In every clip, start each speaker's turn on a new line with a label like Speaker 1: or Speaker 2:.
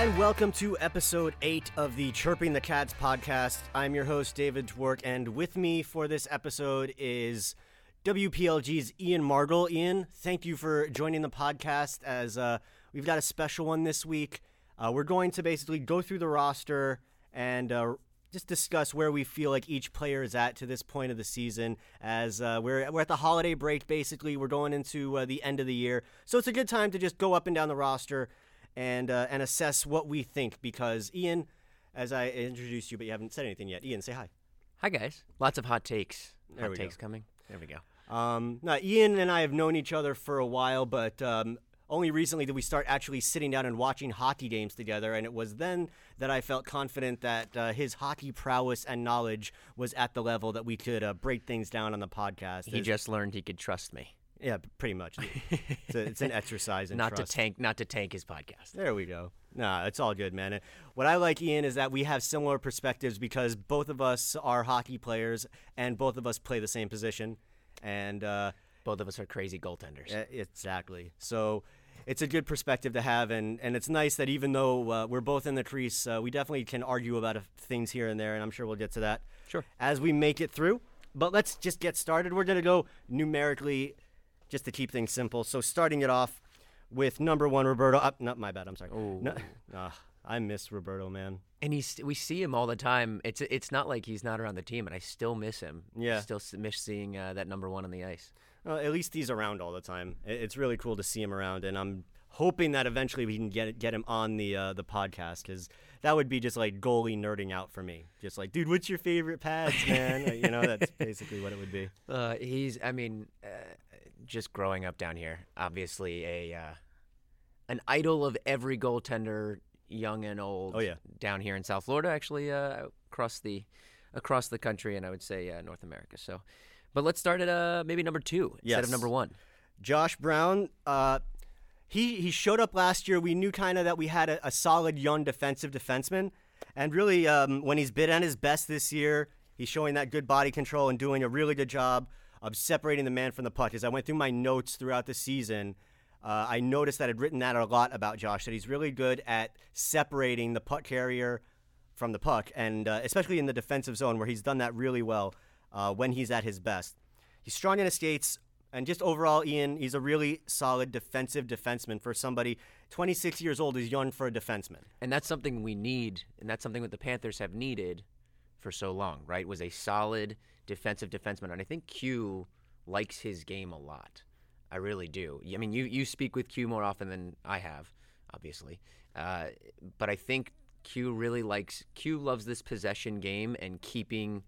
Speaker 1: and welcome to episode 8 of the Chirping the Cats podcast. I'm your host, David Dwork, and with me for this episode is WPLG's Ian Margol. Ian, thank you for joining the podcast as uh, we've got a special one this week. Uh, we're going to basically go through the roster and uh, just discuss where we feel like each player is at to this point of the season. As uh, we're we're at the holiday break, basically, we're going into uh, the end of the year, so it's a good time to just go up and down the roster and uh, and assess what we think. Because Ian, as I introduced you, but you haven't said anything yet. Ian, say hi.
Speaker 2: Hi guys. Lots of hot takes.
Speaker 1: There
Speaker 2: hot
Speaker 1: we
Speaker 2: takes
Speaker 1: go.
Speaker 2: coming. There we go.
Speaker 1: Um, now, Ian and I have known each other for a while, but um, only recently did we start actually sitting down and watching hockey games together. And it was then that I felt confident that uh, his hockey prowess and knowledge was at the level that we could uh, break things down on the podcast.
Speaker 2: He
Speaker 1: As-
Speaker 2: just learned he could trust me.
Speaker 1: Yeah, pretty much. it's, a, it's an exercise in
Speaker 2: not
Speaker 1: trust.
Speaker 2: to tank not to tank his podcast.
Speaker 1: There we go. Nah, it's all good, man. And What I like, Ian, is that we have similar perspectives because both of us are hockey players and both of us play the same position. And uh,
Speaker 2: Both of us are crazy goaltenders.
Speaker 1: Exactly. So it's a good perspective to have, and, and it's nice that even though uh, we're both in the crease, uh, we definitely can argue about uh, things here and there, and I'm sure we'll get to that
Speaker 2: Sure.
Speaker 1: as we make it through. But let's just get started. We're going to go numerically just to keep things simple. So starting it off with number one, Roberto. Uh, not my bad. I'm sorry. No, ah, I miss Roberto, man.
Speaker 2: And he's we see him all the time. It's it's not like he's not around the team, and I still miss him.
Speaker 1: Yeah.
Speaker 2: Still miss seeing uh, that number one on the ice.
Speaker 1: Well, at least he's around all the time. It's really cool to see him around, and I'm hoping that eventually we can get get him on the uh, the podcast because that would be just like goalie nerding out for me. Just like, dude, what's your favorite pads, man? Uh, you know, that's basically what it would be.
Speaker 2: Uh, he's I mean, uh, just growing up down here, obviously a uh, an idol of every goaltender, young and old.
Speaker 1: Oh, yeah.
Speaker 2: down here in South Florida, actually uh, across the across the country, and I would say uh, North America. So, but let's start at uh, maybe number two instead of number one.
Speaker 1: Josh Brown, uh, he he showed up last year. We knew kind of that we had a, a solid young defensive defenseman, and really um, when he's been at his best this year, he's showing that good body control and doing a really good job of separating the man from the puck. As I went through my notes throughout the season, uh, I noticed that I'd written that a lot about Josh. That he's really good at separating the puck carrier from the puck, and uh, especially in the defensive zone where he's done that really well uh, when he's at his best. He's strong in his skates, and just overall, Ian, he's a really solid defensive defenseman for somebody 26 years old is young for a defenseman.
Speaker 2: And that's something we need, and that's something that the Panthers have needed for so long, right? Was a solid defensive defenseman, and I think Q likes his game a lot. I really do. I mean, you you speak with Q more often than I have, obviously, uh, but I think Q really likes Q loves this possession game and keeping,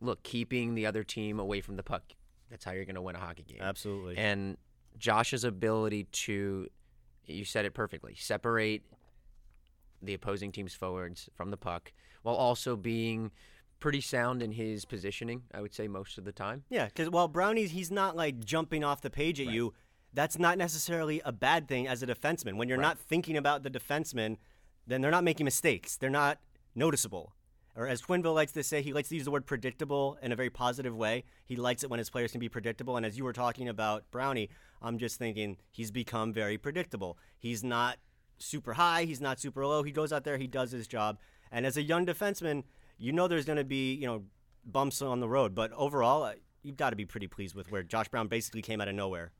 Speaker 2: look, keeping the other team away from the puck. That's how you're going to win a hockey game.
Speaker 1: Absolutely.
Speaker 2: And Josh's ability to, you said it perfectly, separate the opposing team's forwards from the puck while also being pretty sound in his positioning, I would say, most of the time.
Speaker 1: Yeah, because while Brownie's, he's not like jumping off the page at you. That's not necessarily a bad thing as a defenseman. When you're not thinking about the defenseman, then they're not making mistakes. They're not noticeable. Or as Quenneville likes to say, he likes to use the word predictable in a very positive way. He likes it when his players can be predictable. And as you were talking about Brownie, I'm just thinking he's become very predictable. He's not super high, he's not super low. He goes out there, he does his job. And as a young defenseman, you know there's going to be, you know, bumps on the road. But overall, uh, you've got to be pretty pleased with where Josh Brown basically came out of nowhere.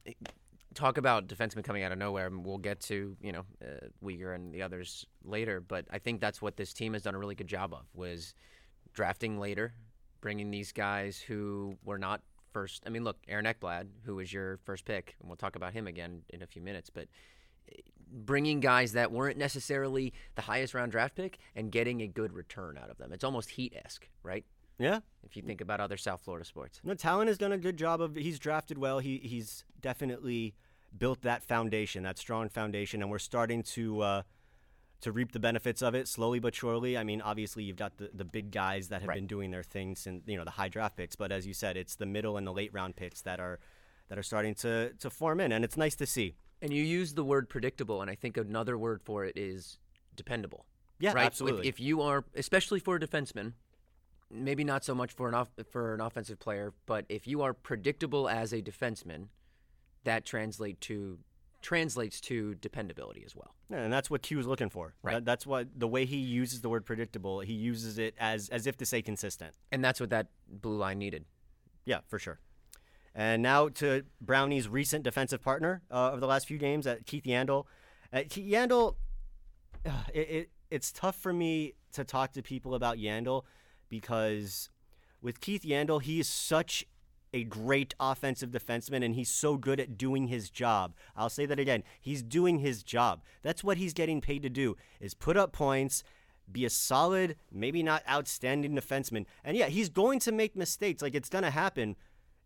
Speaker 2: Talk about defensemen coming out of nowhere. and We'll get to you know uh, Weegar and the others later, but I think that's what this team has done a really good job of was drafting later, bringing these guys who were not first. I mean, look, Aaron Ekblad, who was your first pick, and we'll talk about him again in a few minutes, but eh, bringing guys that weren't necessarily the highest round draft pick and getting a good return out of them. It's almost Heat esque, right?
Speaker 1: Yeah.
Speaker 2: If you think about other South Florida sports.
Speaker 1: No, Tallon has done a good job of. He's drafted well. He he's definitely built that foundation, that strong foundation, and we're starting to uh, to reap the benefits of it slowly but surely. I mean, obviously you've got the, the big guys that have
Speaker 2: Right.
Speaker 1: been doing their thing since you know the high draft picks, but as you said, it's the middle and the late round picks that are that are starting to to form in, and it's nice to see.
Speaker 2: And you use the word predictable, and I think another word for it is dependable.
Speaker 1: Yeah,
Speaker 2: right? If-
Speaker 1: absolutely.
Speaker 2: If, you are, especially for a defenseman, maybe not so much for an off, for an offensive player, but if you are predictable as a defenseman, that translates to translates to dependability as well.
Speaker 1: Yeah, and that's what Q is looking for.
Speaker 2: Right.
Speaker 1: That- that's what the way he uses the word predictable. He uses it as as if to say consistent.
Speaker 2: And that's what that blue line needed.
Speaker 1: Yeah, for sure. And now to Brownie's recent defensive partner uh, of the last few games, at Keith Yandle. Uh, Keith Yandle, uh, it, it, it's tough for me to talk to people about Yandle because with Keith Yandle, he is such a great offensive defenseman and he's so good at doing his job. I'll say that again. He's doing his job. That's what he's getting paid to do is put up points, be a solid, maybe not outstanding defenseman. And yeah, he's going to make mistakes. Like it's going to happen.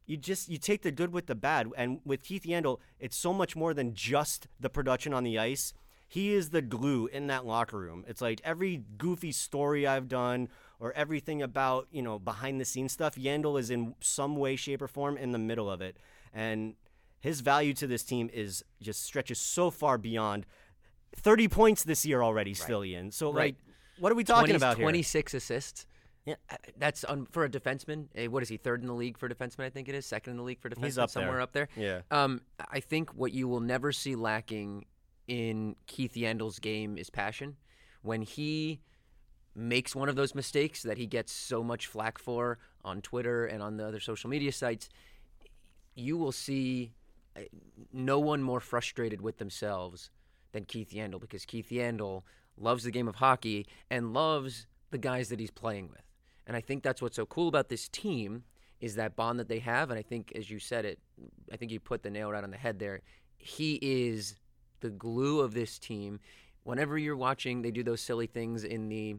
Speaker 1: You just you take the good with the bad. And with Keith Yandle, it's so much more than just the production on the ice. He is the glue in that locker room. It's like every goofy story I've done or everything about, you know, behind the scenes stuff, Yandle is in some way, shape, or form in the middle of it. And his value to this team is just stretches so far beyond 30 points this year already, still Ian. So
Speaker 2: Right.
Speaker 1: like what are we talking
Speaker 2: 20
Speaker 1: about here?
Speaker 2: 26 assists.
Speaker 1: Yeah.
Speaker 2: That's un, for a defenseman. What is he? Third in the league for defenseman, I think it is. Second in the league for defenseman,
Speaker 1: He's up
Speaker 2: somewhere
Speaker 1: there.
Speaker 2: up there.
Speaker 1: Yeah.
Speaker 2: Um, I think what you will never see lacking in Keith Yandle's game is passion. When he makes one of those mistakes that he gets so much flack for on Twitter and on the other social media sites, you will see uh, no one more frustrated with themselves than Keith Yandle because Keith Yandle loves the game of hockey and loves the guys that he's playing with. And I think that's what's so cool about this team is that bond that they have. And I think, as you said it, I think you put the nail right on the head there. He is the glue of this team. Whenever you're watching, they do those silly things in the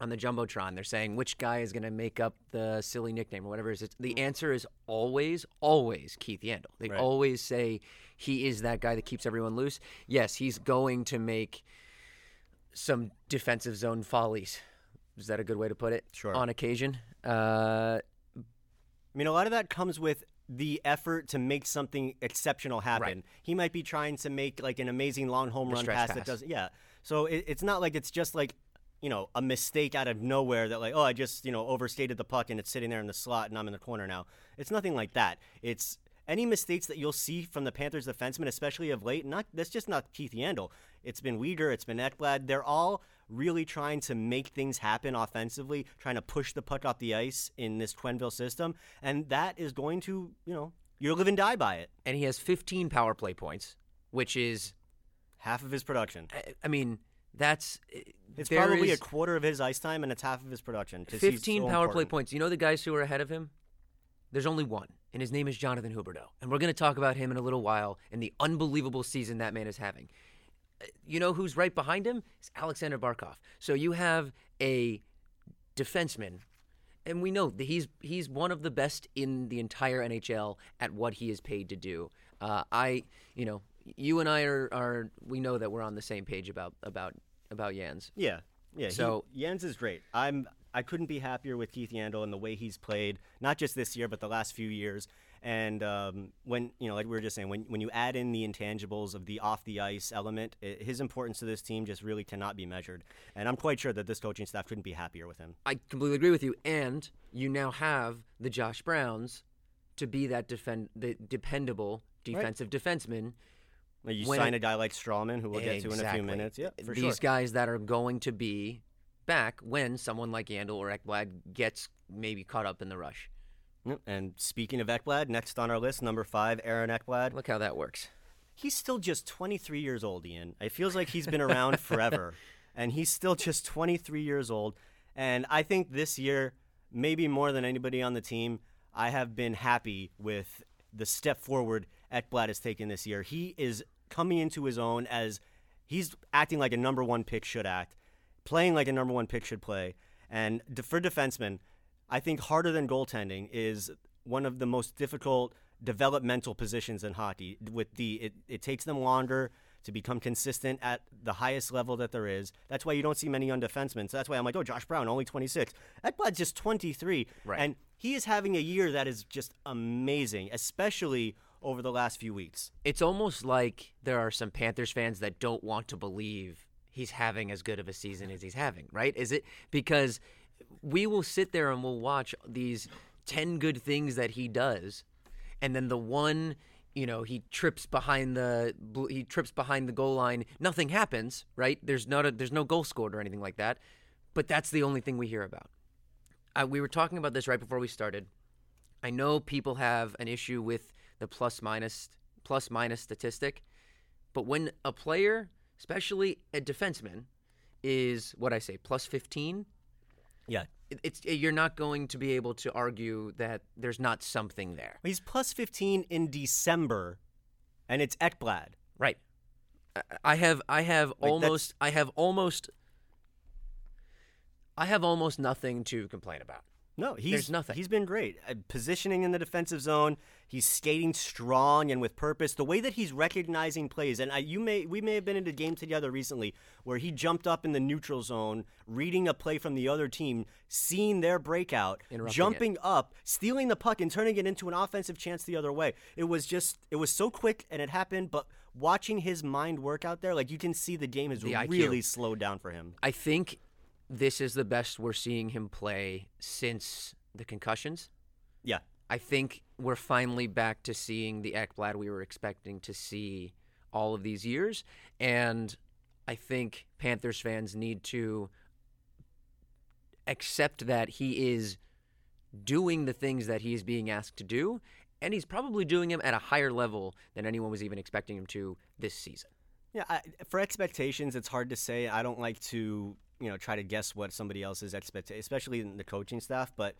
Speaker 2: on the jumbotron. They're saying which guy is going to make up the silly nickname or whatever Is It's- The mm. answer is always, always Keith Yandle. They
Speaker 1: Right.
Speaker 2: always say he is that guy that keeps everyone loose. Yes, he's going to make some defensive zone follies. Is that a good way to put it?
Speaker 1: Sure.
Speaker 2: On occasion. Uh,
Speaker 1: I mean, a lot of that comes with the effort to make something exceptional happen.
Speaker 2: Right.
Speaker 1: He might be trying to make like an amazing long home
Speaker 2: The
Speaker 1: run
Speaker 2: stretch
Speaker 1: pass, that doesn't. Yeah. So it, it's not like it's just like you know a mistake out of nowhere that like oh I just you know overstated the puck and it's sitting there in the slot and I'm in the corner now. It's nothing like that. It's any mistakes that you'll see from the Panthers defensemen, especially of late. Not that's just not Keith Yandle. It's been Weegar. It's been Ekblad. They're all really trying to make things happen offensively, trying to push the puck off the ice in this Quenneville system, and that is going to you know you live and die by it.
Speaker 2: and he has 15 power play points, which is,
Speaker 1: Half of his production.
Speaker 2: I- I mean, that's.
Speaker 1: Uh,
Speaker 2: it's
Speaker 1: probably a quarter of his ice time, and it's half of his production.
Speaker 2: 15
Speaker 1: so
Speaker 2: power play
Speaker 1: important.
Speaker 2: points. You know the guys who are ahead of him? There's only one, and his name is Jonathan Huberdeau. And we're going to talk about him in a little while and the unbelievable season that man is having. You know who's right behind him? It's Alexander Barkov. So you have a defenseman, and we know that he's he's one of the best in the entire NHL at what he is paid to do. Uh, I, you know, you and I are, are we know that we're on the same page about about about Jans.
Speaker 1: Yeah, yeah.
Speaker 2: So-
Speaker 1: he, Jens is great. I'm. I couldn't be happier with Keith Yandle and the way he's played, not just this year, but the last few years. And um, when you know, like we were just saying, when when you add in the intangibles of the off the ice element, i his importance to this team just really cannot be measured. And I'm quite sure that this coaching staff couldn't be happier with him.
Speaker 2: I completely agree with you. And you now have the Josh Browns to be that defend the dependable defensive defenseman.
Speaker 1: You
Speaker 2: When
Speaker 1: sign a guy like Stralman, who we'll get to in a few minutes. Yeah, for
Speaker 2: These
Speaker 1: sure.
Speaker 2: guys that are going to be back when someone like Yandle or Ekblad gets maybe caught up in the rush.
Speaker 1: And speaking of Ekblad, next on our list, number five, Aaron Ekblad.
Speaker 2: Look how that works.
Speaker 1: He's still just 23 years old, Ian. It feels like he's been around forever, and he's still just 23 years old. And I think this year, maybe more than anybody on the team, I have been happy with the step forward Ekblad has taken this year. He is coming into his own as he's acting like a number one pick should act, playing like a number one pick should play. And for defensemen, I think harder than goaltending is one of the most difficult developmental positions in hockey. With the it, it takes them longer to become consistent at the highest level that there is. That's why you don't see many young defensemen. So that's why I'm like, oh, Josh Brown, only 26. Ekblad's just 23,
Speaker 2: Right.
Speaker 1: and he is having a year that is just amazing, especially over the last few weeks.
Speaker 2: It's almost like there are some Panthers fans that don't want to believe he's having as good of a season as he's having, right? Is it because we will sit there and we'll watch these 10 good things that he does, and then the one you know, he trips behind the he trips behind the goal line. Nothing happens, right? There's not a, there's no goal scored or anything like that. But that's the only thing we hear about. We were talking about this right before we started. I know people have an issue with the plus minus plus minus statistic, but when a player, especially a defenseman, is what I say plus 15,
Speaker 1: Yeah.
Speaker 2: it- it's eh, you're not going to be able to argue that there's not something there.
Speaker 1: He's plus 15 in December, and it's Ekblad.
Speaker 2: Right. I- have I have
Speaker 1: that's-
Speaker 2: almost I have almost I have almost nothing to complain about.
Speaker 1: No, he's
Speaker 2: There's nothing.
Speaker 1: He's been great. Uh, positioning in the defensive zone, he's skating strong and with purpose. The way that he's recognizing plays, and I, you may we may have been in a game together recently where he jumped up in the neutral zone, reading a play from the other team, seeing their breakout,
Speaker 2: Interrupting it.
Speaker 1: jumping up, stealing the puck, and turning it into an offensive chance the other way. It was just it was so quick and it happened, but. Watching his mind work out there, like you can see the game has
Speaker 2: The IQ.
Speaker 1: really slowed down for him.
Speaker 2: I think this is the best we're seeing him play since the concussions.
Speaker 1: Yeah,
Speaker 2: I think we're finally back to seeing the Ekblad we were expecting to see all of these years. And I think Panthers fans need to accept that he is doing the things that he is being asked to do. And he's probably doing them at a higher level than anyone was even expecting him to this season.
Speaker 1: Yeah, I, for expectations, it's hard to say. I don't like to, you know, try to guess what somebody else's expectation, especially in the coaching staff. But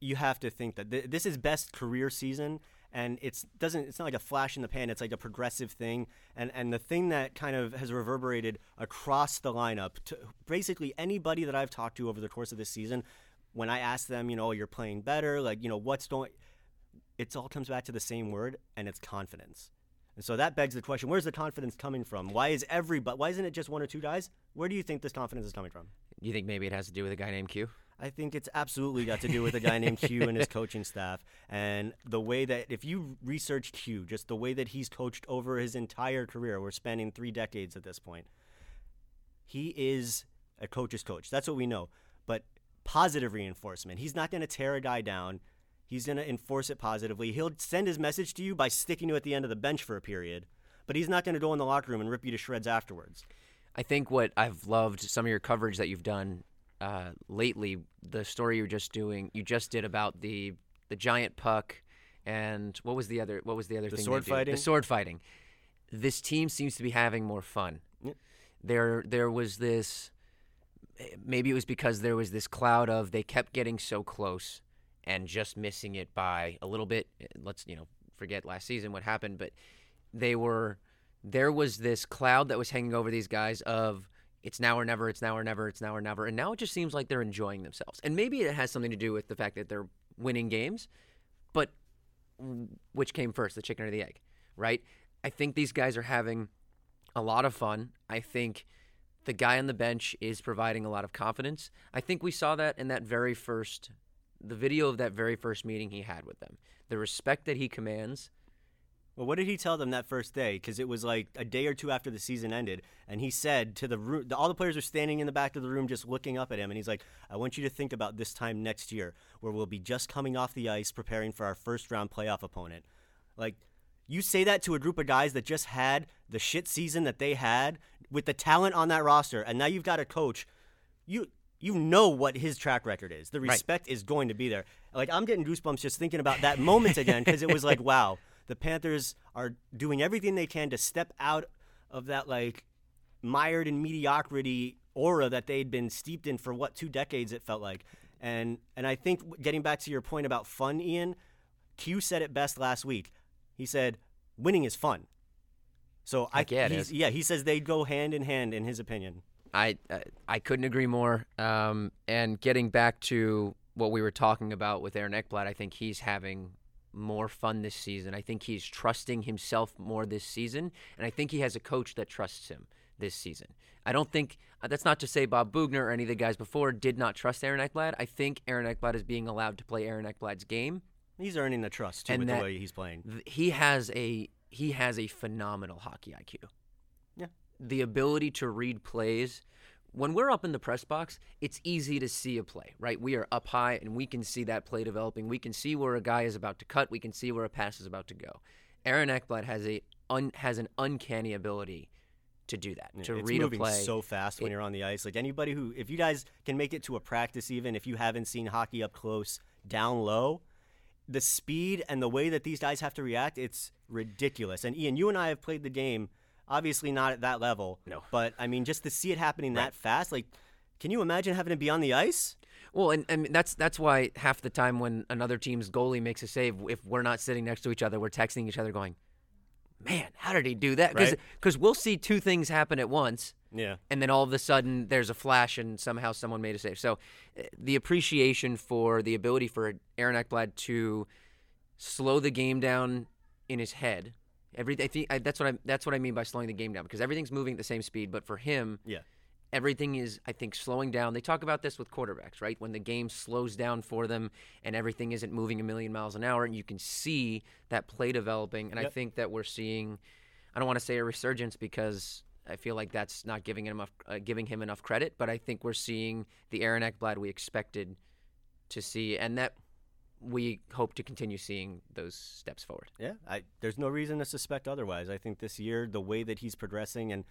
Speaker 1: you have to think that th- this is best career season, and it's doesn't. It's not like a flash in the pan. It's like a progressive thing, and and the thing that kind of has reverberated across the lineup to basically anybody that I've talked to over the course of this season. When I ask them, you know, oh, you're playing better, like you know, what's going, it all comes back to the same word, and it's confidence. And so that begs the question: Where's the confidence coming from? Why is everybody? Why isn't it just one or two guys? Where do you think this confidence is coming from?
Speaker 2: You think maybe it has to do with a guy named Q?
Speaker 1: I think it's absolutely got to do with a guy named Q and his coaching staff, and the way that if you research Q, just the way that he's coached over his entire career, we're spanning three decades at this point. He is a coach's coach. That's what we know. But positive reinforcement. He's not going to tear a guy down. He's going to enforce it positively. He'll send his message to you by sticking you at the end of the bench for a period, but he's not going to go in the locker room and rip you to shreds afterwards.
Speaker 2: I think what I've loved some of your coverage that you've done uh, lately, the story you're just doing, you just did about the the giant puck, and what was the other? What was the other
Speaker 1: The
Speaker 2: thing?
Speaker 1: sword fighting?
Speaker 2: The sword fighting. This team seems to be having more fun.
Speaker 1: Yep.
Speaker 2: There, there was this. Maybe it was because there was this cloud of they kept getting so close and just missing it by a little bit. Let's you know forget last season what happened, but they were there was this cloud that was hanging over these guys of it's now or never, it's now or never, it's now or never. And now it just seems like they're enjoying themselves. And maybe it has something to do with the fact that they're winning games, but which came first, the chicken or the egg, right? I think these guys are having a lot of fun. I think the guy on the bench is providing a lot of confidence. I think we saw that in that very first the video of that very first meeting he had with them. The respect that he commands
Speaker 1: Well, what did he tell them that first day? Because it was like a day or two after the season ended, and he said to the room, all the players are standing in the back of the room just looking up at him, and he's like, "I want you to think about this time next year, where we'll be just coming off the ice, preparing for our first round playoff opponent." Like, you say that to a group of guys that just had the shit season that they had with the talent on that roster, and now you've got a coach, you. You know what his track record is. The respect is going to be there. Like I'm getting goosebumps just thinking about that moment again because it was like, wow, the Panthers are doing everything they can to step out of that like mired in mediocrity aura that they'd been steeped in for what two decades it felt like. And and I think getting back to your point about fun, Ian, Q said it best last week. He said, "Winning is fun." So I
Speaker 2: Heck yeah, it
Speaker 1: he's- yeah, he says they go hand in hand in his opinion.
Speaker 2: I uh, I couldn't agree more. Um, and getting back to what we were talking about with Aaron Ekblad, I think he's having more fun this season. I think he's trusting himself more this season, and I think he has a coach that trusts him this season. I don't think uh, that's not to say Bob Boughner or any of the guys before did not trust Aaron Ekblad. I think Aaron Ekblad is being allowed to play Aaron Ekblad's game.
Speaker 1: He's earning the trust too
Speaker 2: And
Speaker 1: with the way he's playing.
Speaker 2: He has a he has a phenomenal hockey IQ. The ability to read plays. When we're up in the press box, it's easy to see a play, right? We are up high and we can see that play developing. We can see where a guy is about to cut. We can see where a pass is about to go. Aaron Ekblad has a un, has an uncanny ability to do that, to
Speaker 1: it's
Speaker 2: read
Speaker 1: moving
Speaker 2: a play.
Speaker 1: so fast when you're on the ice. Like anybody who, if you guys can make it to a practice, even if you haven't seen hockey up close, down low, the speed and the way that these guys have to react, it's ridiculous. And Ian, you and I have played the game, obviously not at that level.
Speaker 2: No.
Speaker 1: But I mean, just to see it happening that fast, like, can you imagine having to be on the ice?
Speaker 2: Well, and, and that's that's why half the time when another team's goalie makes a save, if we're not sitting next to each other, we're texting each other going, "Man, how did he do that?" Because
Speaker 1: Right.
Speaker 2: we'll see two things happen at once,
Speaker 1: Yeah.
Speaker 2: and then all of a sudden there's a flash and somehow someone made a save. So uh, the appreciation for the ability for Aaron Ekblad to slow the game down in his head. Every I think I, that's what I that's what I mean by slowing the game down because everything's moving at the same speed, but for him,
Speaker 1: Yeah.
Speaker 2: everything is I think slowing down. They talk about this with quarterbacks, right? When the game slows down for them and everything isn't moving a million miles an hour and you can see that play developing and I think that we're seeing I don't want to say a resurgence because I feel like that's not giving him enough uh, giving him enough credit, but I think we're seeing the Aaron Ekblad we expected to see and that we hope to continue seeing those steps forward.
Speaker 1: Yeah, I, there's no reason to suspect otherwise. I think this year, the way that he's progressing and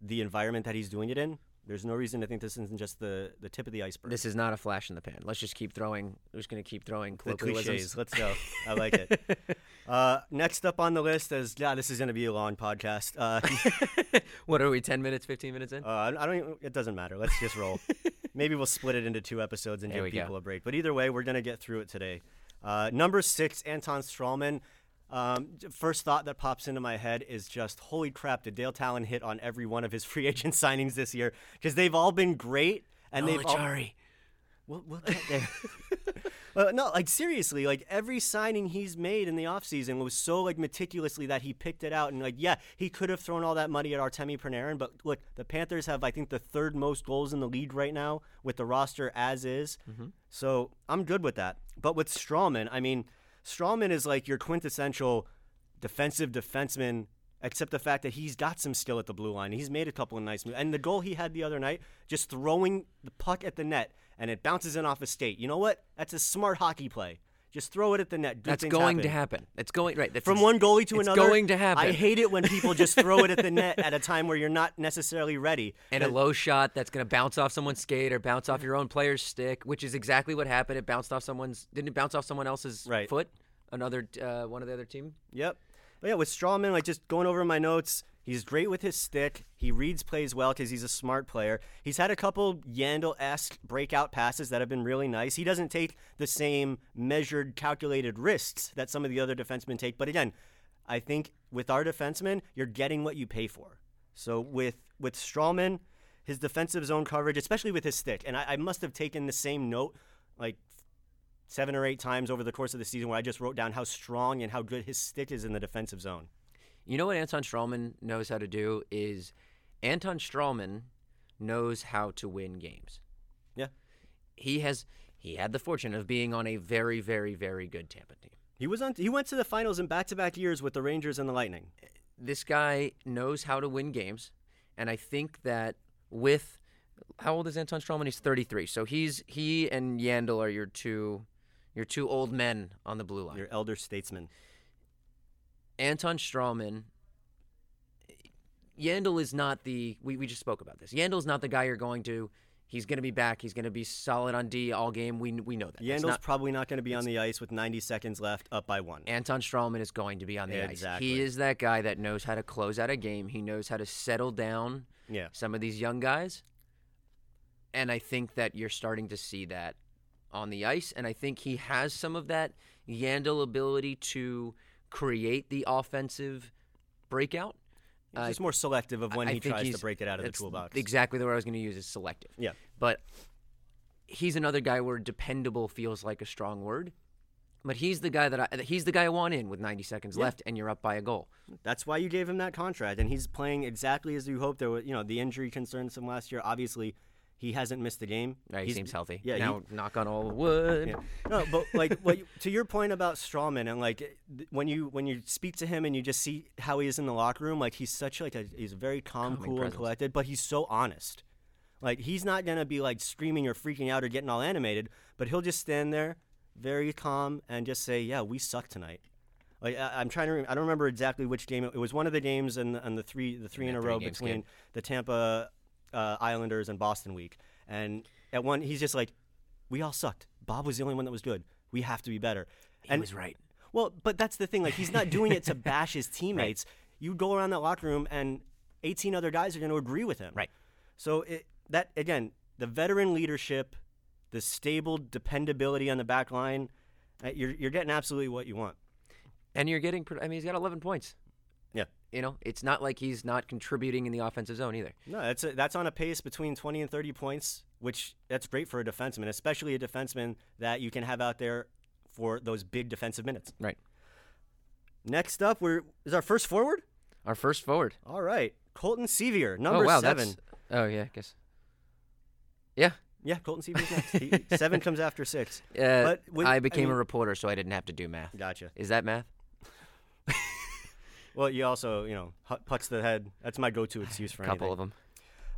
Speaker 1: the environment that he's doing it in, there's no reason to think this isn't just the, the tip of the iceberg.
Speaker 2: This is not a flash in the pan. Let's just keep throwing. We're just going to keep throwing
Speaker 1: the cliches. Let's go. I like it. Uh, next up on the list is yeah, this is going to be a long podcast. Uh,
Speaker 2: what are we? Ten minutes? Fifteen minutes in?
Speaker 1: uh, I don't. Even, it doesn't matter. Let's just roll. Maybe we'll split it into two episodes and
Speaker 2: There
Speaker 1: give
Speaker 2: we go.
Speaker 1: people a break. But either way, we're going to get through it today. Uh, number six, Anton Stralman. Um, first thought that pops into my head is just, holy crap! Did Dale Tallon hit on every one of his free agent signings this year? Because they've all been great, and they've all. We'll, we'll get there. uh, no, like seriously, like every signing he's made in the offseason was so like meticulously that he picked it out and like yeah, he could have thrown all that money at Artemi Panarin, but look, the Panthers have I think the third most goals in the league right now with the roster as is. So I'm good with that. But with Stralman, I mean, Stralman is like your quintessential defensive defenseman except the fact that he's got some skill at the blue line. He's made a couple of nice moves. And the goal he had the other night, just throwing the puck at the net and it bounces in off a skate. You know what? That's a smart hockey play. Just throw it at the net.
Speaker 2: That's going
Speaker 1: happen.
Speaker 2: to happen. It's going right. That's
Speaker 1: From
Speaker 2: ex-
Speaker 1: one goalie to another.
Speaker 2: it's going to happen.
Speaker 1: I hate it when people just throw it at the net at a time where you're not necessarily ready.
Speaker 2: and a low shot that's going to bounce off someone's skate or bounce off your own player's stick, which is exactly what happened. It bounced off someone's. Didn't it bounce off someone else's
Speaker 1: Right.
Speaker 2: foot? Another uh, one of the other team.
Speaker 1: Yep. But yeah, with Stralman, like just going over my notes, he's great with his stick. He reads plays well because he's a smart player. He's had a couple Yandle-esque breakout passes that have been really nice. He doesn't take the same measured, calculated risks that some of the other defensemen take. But again, I think with our defensemen, you're getting what you pay for. So with with Stralman, his defensive zone coverage, especially with his stick, and I, I must have taken the same note like seven or eight times over the course of the season where I just wrote down how strong and how good his stick is in the defensive zone.
Speaker 2: You know what Anton Stralman knows how to do is Anton Stralman knows how to win games.
Speaker 1: Yeah.
Speaker 2: He has he had the fortune of being on a very very very good Tampa team.
Speaker 1: He was on. He went to the finals in back-to-back years with the Rangers and the Lightning.
Speaker 2: This guy knows how to win games, and I think that with how old is Anton Stralman? He's 33. So he's he and Yandle are your two your two old men on the blue line.
Speaker 1: Your elder statesman.
Speaker 2: Anton Stralman. Yandle is not the we, we just spoke about this. Yandle's not the guy you're going to. He's going to be back. He's going to be solid on D all game. We we know that.
Speaker 1: Yandle's
Speaker 2: not-
Speaker 1: probably not going to be on the ice with 90 seconds left, up by one.
Speaker 2: Anton Stralman is going to be on the ice.
Speaker 1: Exactly.
Speaker 2: He is that guy that knows how to close out a game. He knows how to settle down
Speaker 1: Yeah.
Speaker 2: some of these young guys. And I think that you're starting to see that on the ice. And I think he has some of that Yandle ability to create the offensive breakout.
Speaker 1: He's
Speaker 2: Uh,
Speaker 1: just more selective of when
Speaker 2: I
Speaker 1: he tries to break it out of the toolbox.
Speaker 2: Exactly the word I was going to use is selective.
Speaker 1: Yeah.
Speaker 2: But he's another guy where dependable feels like a strong word. But he's the guy that I he's the guy I want in with 90 seconds
Speaker 1: Yeah.
Speaker 2: left and you're up by a goal.
Speaker 1: That's why you gave him that contract, and he's playing exactly as you hoped. There was, you know, the injury concerns from last year. Obviously, he hasn't missed a game.
Speaker 2: Right, he seems healthy.
Speaker 1: Yeah. he-
Speaker 2: Now knock on all the wood.
Speaker 1: Yeah. No, but like what you, to your point about Stralman and like th- when you when you speak to him and you just see how he is in the locker room, like he's such like a he's very calm,
Speaker 2: Calming
Speaker 1: cool, and collected, but he's so honest. Like he's not gonna be like screaming or freaking out or getting all animated, but he'll just stand there, very calm, and just say, "Yeah, we suck tonight." Like I, I'm trying to, rem- I don't remember exactly which game. It, it was one of the games in the, in the three, the three in a row
Speaker 2: three-game
Speaker 1: between the Tampa uh, Islanders and Boston week. And at one, he's just like, "We all sucked. Bob was the only one that was good. We have to be better."
Speaker 2: He
Speaker 1: and
Speaker 2: was right.
Speaker 1: well, but that's the thing. Like he's not doing it to bash his teammates. You go around that locker room, and 18 other guys are going to agree with him.
Speaker 2: Right.
Speaker 1: So it, that again, the veteran leadership, the stable dependability on the back line, uh, you're you're getting absolutely what you want.
Speaker 2: And you're getting. I mean, he's got 11 points. You know, it's not like he's not contributing in the offensive zone either.
Speaker 1: No, that's a, that's on a pace between 20 and 30 points, which that's great for a defenseman, especially a defenseman that you can have out there for those big defensive minutes.
Speaker 2: Right.
Speaker 1: Next up, we're is our first forward.
Speaker 2: Our first forward.
Speaker 1: All right, Colton Sceviour, number
Speaker 2: oh wow,
Speaker 1: seven.
Speaker 2: that's. Oh yeah, I guess. Yeah.
Speaker 1: Yeah, Colton Sceviour's next. He, seven comes after six.
Speaker 2: Uh,
Speaker 1: But with-
Speaker 2: I
Speaker 1: I
Speaker 2: became
Speaker 1: mean-
Speaker 2: a reporter, so I didn't have to do math.
Speaker 1: Gotcha.
Speaker 2: Is that math?
Speaker 1: Well, you also, you know, putts the head. That's my go-to excuse for
Speaker 2: A couple
Speaker 1: anything.
Speaker 2: of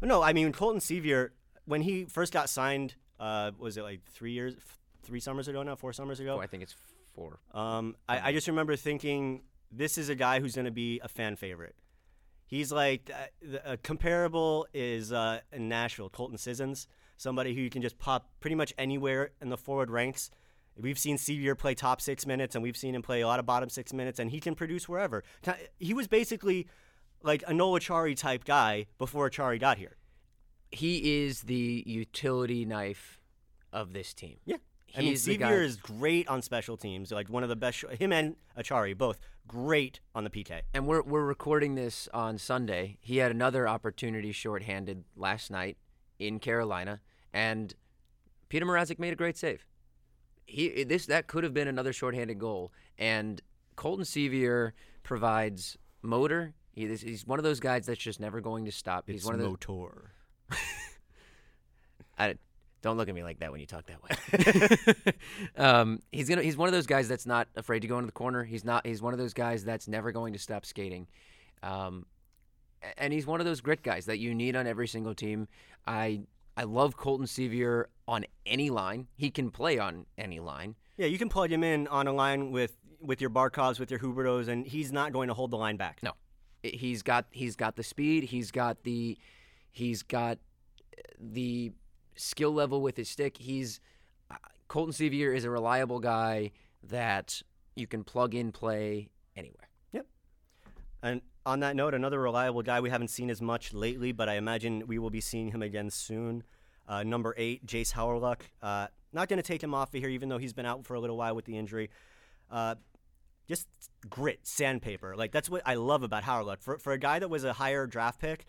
Speaker 2: them.
Speaker 1: No, I mean Colton Sceviour when he first got signed. Uh, was it like three years, f- three summers ago now, four summers ago?
Speaker 2: Oh, I think it's four.
Speaker 1: Um, I, I just remember thinking this is a guy who's going to be a fan favorite. He's like uh, the, uh, comparable is uh, in Nashville, Colton Sissons, somebody who you can just pop pretty much anywhere in the forward ranks. We've seen Sceviour play top six minutes, and we've seen him play a lot of bottom six minutes, and he can produce wherever. He was basically like a Noel Acciari type guy before Chari got here.
Speaker 2: He is the utility knife of this team.
Speaker 1: Yeah. I mean,
Speaker 2: He's the guy-
Speaker 1: Sceviour is great on special teams, like one of the best. Him and Acciari both great on the PK.
Speaker 2: And we're we're recording this on Sunday. He had another opportunity shorthanded last night in Carolina, and Peter Mrazek made a great save. He this that could have been another shorthanded goal, and Colton Sceviour provides motor. He, he's one of those guys that's just never going to stop. He's one of those.
Speaker 1: motor.
Speaker 2: I, don't look at me like that when you talk that way. um, he's gonna. He's one of those guys that's not afraid to go into the corner. He's not. He's one of those guys that's never going to stop skating. Um, and he's one of those grit guys that you need on every single team. I I love Colton Sceviour on any line. He can play on any line.
Speaker 1: Yeah, you can plug him in on a line with with your Barkovs, with your Huberdeaus, and he's not going to hold the line back.
Speaker 2: No, he's got he's got the speed. He's got the he's got the skill level with his stick. He's uh, Colton Sceviour is a reliable guy that you can plug in play anywhere. Yep.
Speaker 1: And on that note, another reliable guy we haven't seen as much lately, but I imagine we will be seeing him again soon. Uh, number eight, Jayce Hawryluk. Uh, not going to take him off of here, even though he's been out for a little while with the injury. Uh, just grit, sandpaper. Like that's what I love about Hawryluk. For for a guy that was a higher draft pick,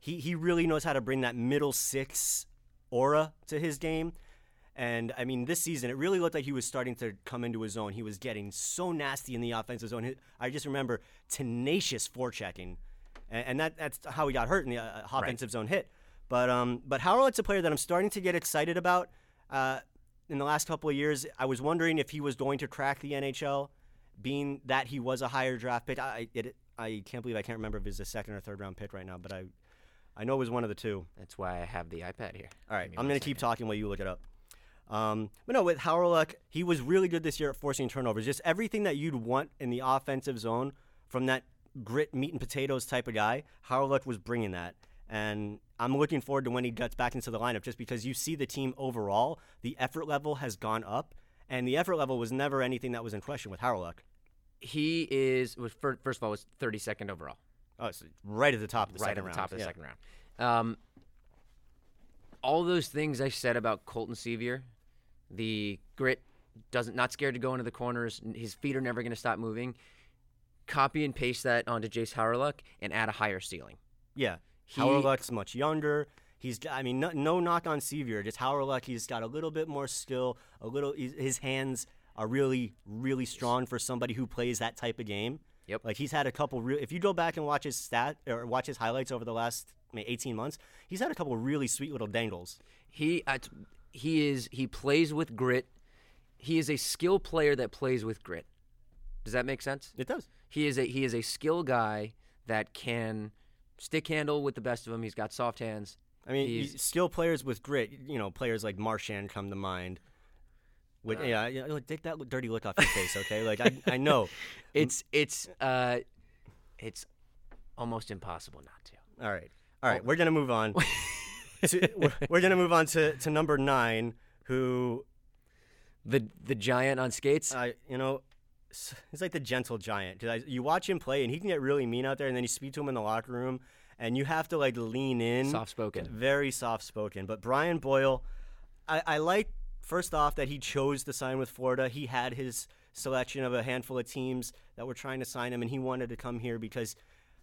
Speaker 1: he he really knows how to bring that middle six aura to his game. And I mean, this season it really looked like he was starting to come into his own. He was getting so nasty in the offensive zone. I just remember tenacious forechecking, and, and that that's how he got hurt in the uh, offensive zone hit. But um, but Hawryluk's a player that I'm starting to get excited about. Uh, in the last couple of years, I was wondering if he was going to crack the NHL, being that he was a higher draft pick. I it, I can't believe I can't remember if it's a second or third round pick right now, but I I know it was one of the two.
Speaker 2: That's why I have the iPad here.
Speaker 1: All right, I'm going to keep talking while you look it up. Um, but no, with Hawryluk, he was really good this year at forcing turnovers. Just everything that you'd want in the offensive zone from that grit, meat and potatoes type of guy, Hawryluk was bringing that. And I'm looking forward to when he gets back into the lineup just because you see the team overall, the effort level has gone up. And the effort level was never anything that was in question with Hawryluk.
Speaker 2: He is was fir- first of all was 32nd overall.
Speaker 1: Oh, it's right at the top of the
Speaker 2: right
Speaker 1: second
Speaker 2: at the
Speaker 1: round.
Speaker 2: top of the
Speaker 1: yeah.
Speaker 2: second round. Um, all those things I said about Colton Sceviour, the grit, doesn't not scared to go into the corners. His feet are never going to stop moving. Copy and paste that onto Jayce Hawryluk and add a higher ceiling.
Speaker 1: Yeah.
Speaker 2: He-
Speaker 1: Hawryluk's much younger. He's, I mean, no, no knock on Sceviour. Just Hawryluk, he's got a little bit more skill. A little, his hands are really, really strong for somebody who plays that type of game.
Speaker 2: Yep.
Speaker 1: Like he's had a couple real. If you go back and watch his stat or watch his highlights over the last I mean, 18 months, he's had a couple really sweet little dangles.
Speaker 2: He uh, he is he plays with grit. He is a skill player that plays with grit. Does that make sense?
Speaker 1: It does.
Speaker 2: He is a he is a skill guy that can stick handle with the best of them. He's got soft hands.
Speaker 1: I mean,
Speaker 2: He's-
Speaker 1: skill players with grit. You know, players like Marchand come to mind. With, yeah, yeah, look, take that dirty look off your face, okay? Like I, I know.
Speaker 2: It's it's uh, it's almost impossible not to.
Speaker 1: All right, all right. We're gonna move on. to, we're, we're gonna move on to, to number nine, who,
Speaker 2: The the giant on skates.
Speaker 1: uh, you know, he's like the gentle giant. 'Cause I, you watch him play, and he can get really mean out there, and then you speak to him in the locker room, and you have to like lean in.
Speaker 2: Soft spoken.
Speaker 1: Very soft spoken. But Brian Boyle, I, I like first off that he chose to sign with Florida. He had his selection of a handful of teams that were trying to sign him, and he wanted to come here because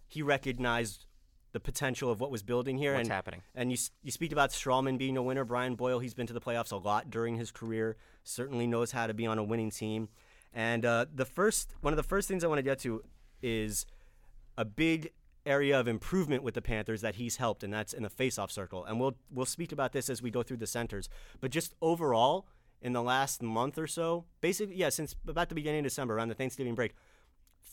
Speaker 1: he recognized the potential of what was building here.
Speaker 2: What's
Speaker 1: and,
Speaker 2: happening?
Speaker 1: And you you speak about Stralman being a winner. Brian Boyle, he's been to the playoffs a lot during his career. Certainly knows how to be on a winning team. And uh, the first one of the first things I want to get to is a big area of improvement with the Panthers that he's helped, and that's in the faceoff circle. And we'll we'll speak about this as we go through the centers. But just overall, in the last month or so, basically, yeah, since about the beginning of December, around the Thanksgiving break,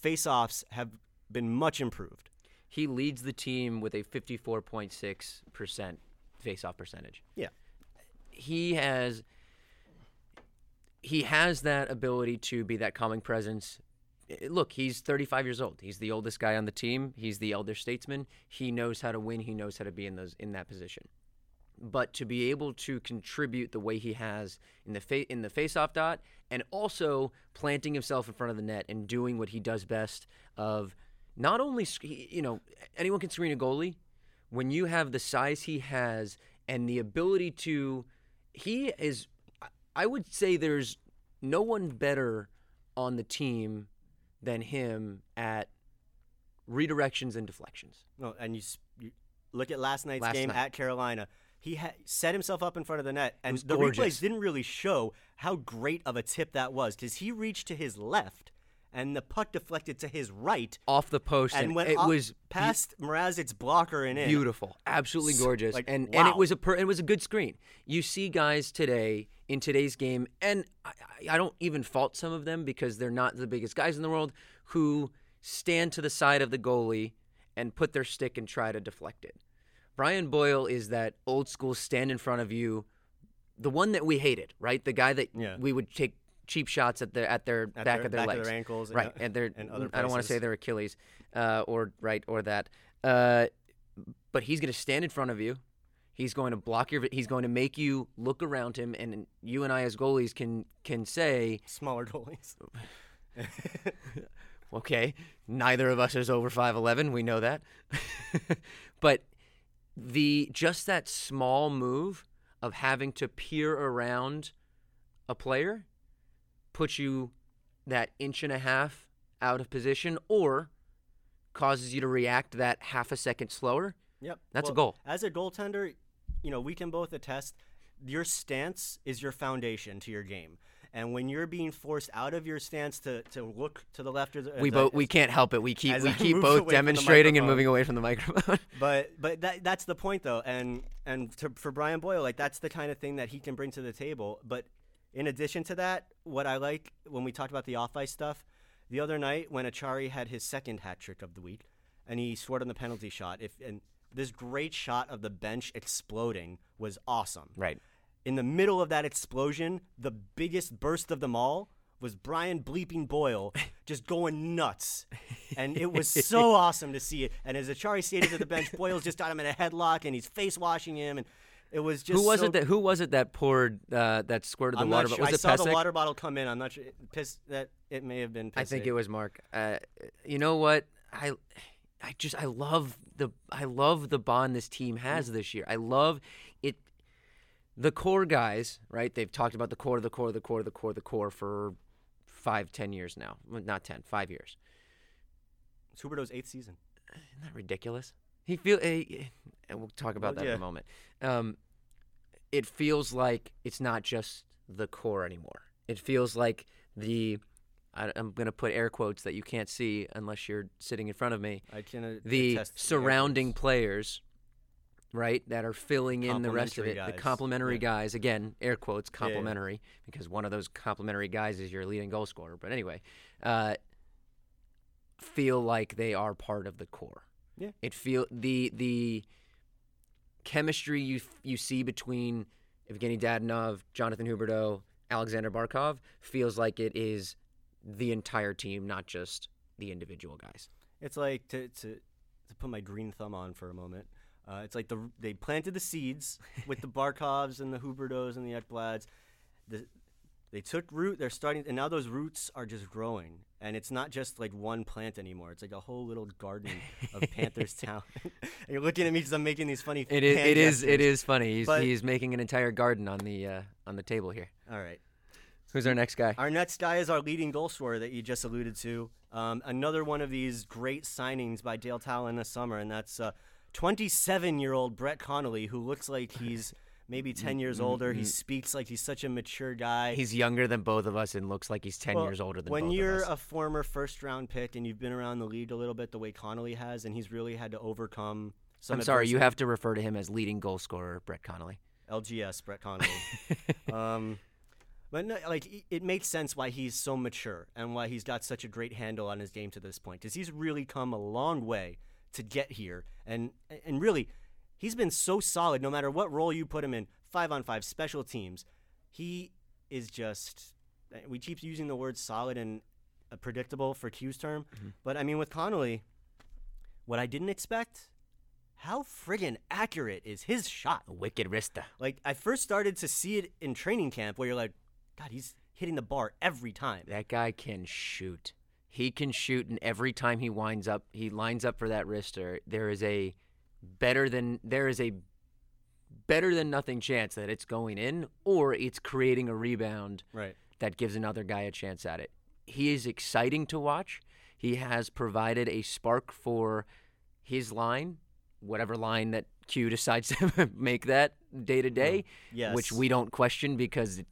Speaker 1: faceoffs have been much improved.
Speaker 2: He leads the team with a 54.6 percent faceoff percentage.
Speaker 1: Yeah.
Speaker 2: he has he has that ability to be that calming presence. Eh, look, he's 35 years old. He's the oldest guy on the team. He's the elder statesman. He knows how to win. He knows how to be in those in that position. But to be able to contribute the way he has in the fa- in the faceoff dot, and also planting himself in front of the net and doing what he does best of not only you know anyone can screen a goalie, when you have the size he has and the ability to he is I would say there's no one better on the team than him at redirections and deflections.
Speaker 1: No, and you, you look at last night's
Speaker 2: Last
Speaker 1: game
Speaker 2: night.
Speaker 1: at Carolina. He ha- set himself up in front of the net, and the
Speaker 2: gorgeous.
Speaker 1: replays didn't really show how great of a tip that was because he reached to his left, and the puck deflected to his right,
Speaker 2: Off the post
Speaker 1: and
Speaker 2: and,
Speaker 1: went
Speaker 2: it was
Speaker 1: past Mrazek's blocker and in.
Speaker 2: beautiful, absolutely gorgeous,
Speaker 1: like,
Speaker 2: and and it was a per, it was a good screen. You see guys today in today's game, and I, I I don't even fault some of them because they're not the biggest guys in the world who stand to the side of the goalie and put their stick and try to deflect it. Brian Boyle is that old school stand in front of you, the one that we hated, right? The guy that
Speaker 1: Yeah.
Speaker 2: we would take cheap shots at their at their
Speaker 1: At
Speaker 2: back
Speaker 1: their-
Speaker 2: of their
Speaker 1: back of
Speaker 2: legs,
Speaker 1: their ankles
Speaker 2: right? And their
Speaker 1: and other
Speaker 2: I don't want to say their Achilles, uh, or right or that. Uh, but he's going to stand in front of you. He's going to block your. He's going to make you look around him, and you and I as goalies can can say,
Speaker 1: Smaller goalies.
Speaker 2: okay, neither of us is over five eleven. We know that, but the just that small move of having to peer around a player puts you that inch and a half out of position, or causes you to react that half a second slower.
Speaker 1: Yep.
Speaker 2: That's a goal.
Speaker 1: As a goaltender, you know, we can both attest your stance is your foundation to your game. And when you're being forced out of your stance to, to look to the left or the
Speaker 2: We both we can't help it. We keep we
Speaker 1: I
Speaker 2: keep both
Speaker 1: away from the
Speaker 2: demonstrating and moving away from the microphone.
Speaker 1: but but that that's the point though and and to, for Brian Boyle like that's the kind of thing that he can bring to the table but in addition to that what I like when we talked about the off ice stuff the other night when Acciari had his second hat trick of the week and he scored on the penalty shot if and this great shot of the bench exploding was awesome
Speaker 2: right.
Speaker 1: in the middle of that explosion, the biggest burst of them all was Brian Bleeping Boyle just going nuts. And it was so awesome to see it. And as Acciari skated to the bench, Boyle's just got him in a headlock and he's face washing him. And it was just
Speaker 2: Who was
Speaker 1: so-
Speaker 2: it that who was it that poured uh, that squirted the
Speaker 1: I'm
Speaker 2: water?
Speaker 1: not
Speaker 2: bo-
Speaker 1: sure.
Speaker 2: Was
Speaker 1: I
Speaker 2: it
Speaker 1: saw the water bottle come in. I'm not sure. Piss, that it may have been.
Speaker 2: I think
Speaker 1: Pysyk.
Speaker 2: it was Mark. Uh, you know what? I I just I love the I love the bond this team has this year. I love it. The core guys, right? They've talked about the core, the core, the core, the core, the core for five, ten years now. Well, Not ten, five years.
Speaker 1: It's Huberdeau's eighth season.
Speaker 2: Isn't that ridiculous? He feel, eh, eh, and we'll talk about
Speaker 1: Well,
Speaker 2: that in a moment. Um, it feels like it's not just the core anymore. It feels like the I, I'm going to put air quotes that you can't see unless you're sitting in front of me.
Speaker 1: I can uh,
Speaker 2: The surrounding players, right, that are filling in the rest of it.
Speaker 1: Complementary
Speaker 2: The
Speaker 1: guys.
Speaker 2: complementary
Speaker 1: Yeah.
Speaker 2: guys, again, air quotes,
Speaker 1: yeah.
Speaker 2: complementary, because one of those complementary guys is your leading goal scorer. But anyway, uh, feel like they are part of the core.
Speaker 1: Yeah.
Speaker 2: It feel the the chemistry you you see between Evgeny Dadonov, Jonathan Huberdeau, Alexander Barkov feels like it is the entire team, not just the individual guys.
Speaker 1: It's like to to, to put my green thumb on for a moment. Uh, it's like the they planted the seeds with the Barkovs and the Huberdeaus and the Ekblads. The, they took root. They're starting, and now those roots are just growing. And it's not just like one plant anymore. It's like a whole little garden of Panthers town you're looking at me because I'm making these funny.
Speaker 2: It is. It is. It
Speaker 1: gestures.
Speaker 2: is funny. He's
Speaker 1: But-
Speaker 2: he's making an entire garden on the uh, on the table here.
Speaker 1: All right.
Speaker 2: Who's our next guy?
Speaker 1: Our next guy is our leading goal scorer that you just alluded to. Um, another one of these great signings by Dale Tallon this summer, and that's uh, 27-year-old Brett Connolly, who looks like he's maybe 10 mm, years mm, older. He mm. speaks like he's such a mature guy.
Speaker 2: He's younger than both of us and looks like he's ten
Speaker 1: Well,
Speaker 2: years older than
Speaker 1: when
Speaker 2: both
Speaker 1: you're
Speaker 2: of us.
Speaker 1: a former first-round pick and you've been around the league a little bit, the way Connolly has, and he's really had to overcome. Some of
Speaker 2: I'm sorry, you
Speaker 1: adversity.
Speaker 2: have to refer to him as leading goal scorer, Brett Connolly.
Speaker 1: LGS Brett Connolly. um, but no, like it- it makes sense why he's so mature and why he's got such a great handle on his game to this point because he's really come a long way to get here and and really he's been so solid no matter what role you put him in five on five special teams he is just we keep using the word solid and predictable for Q's term mm-hmm. but I mean with Connolly what I didn't expect how friggin' accurate is his shot A
Speaker 2: Wicked Wrister.
Speaker 1: like I first started to see it in training camp where you're like, God, he's hitting the bar every time.
Speaker 2: That guy can shoot. He can shoot, and every time he winds up, he lines up for that wrister. There is a better than there is a better than nothing chance that it's going in, or it's creating a rebound
Speaker 1: Right.
Speaker 2: that gives another guy a chance at it. He is exciting to watch. He has provided a spark for his line, whatever line that Q decides to make that day to day, mm-hmm.
Speaker 1: Yes.
Speaker 2: which we don't question because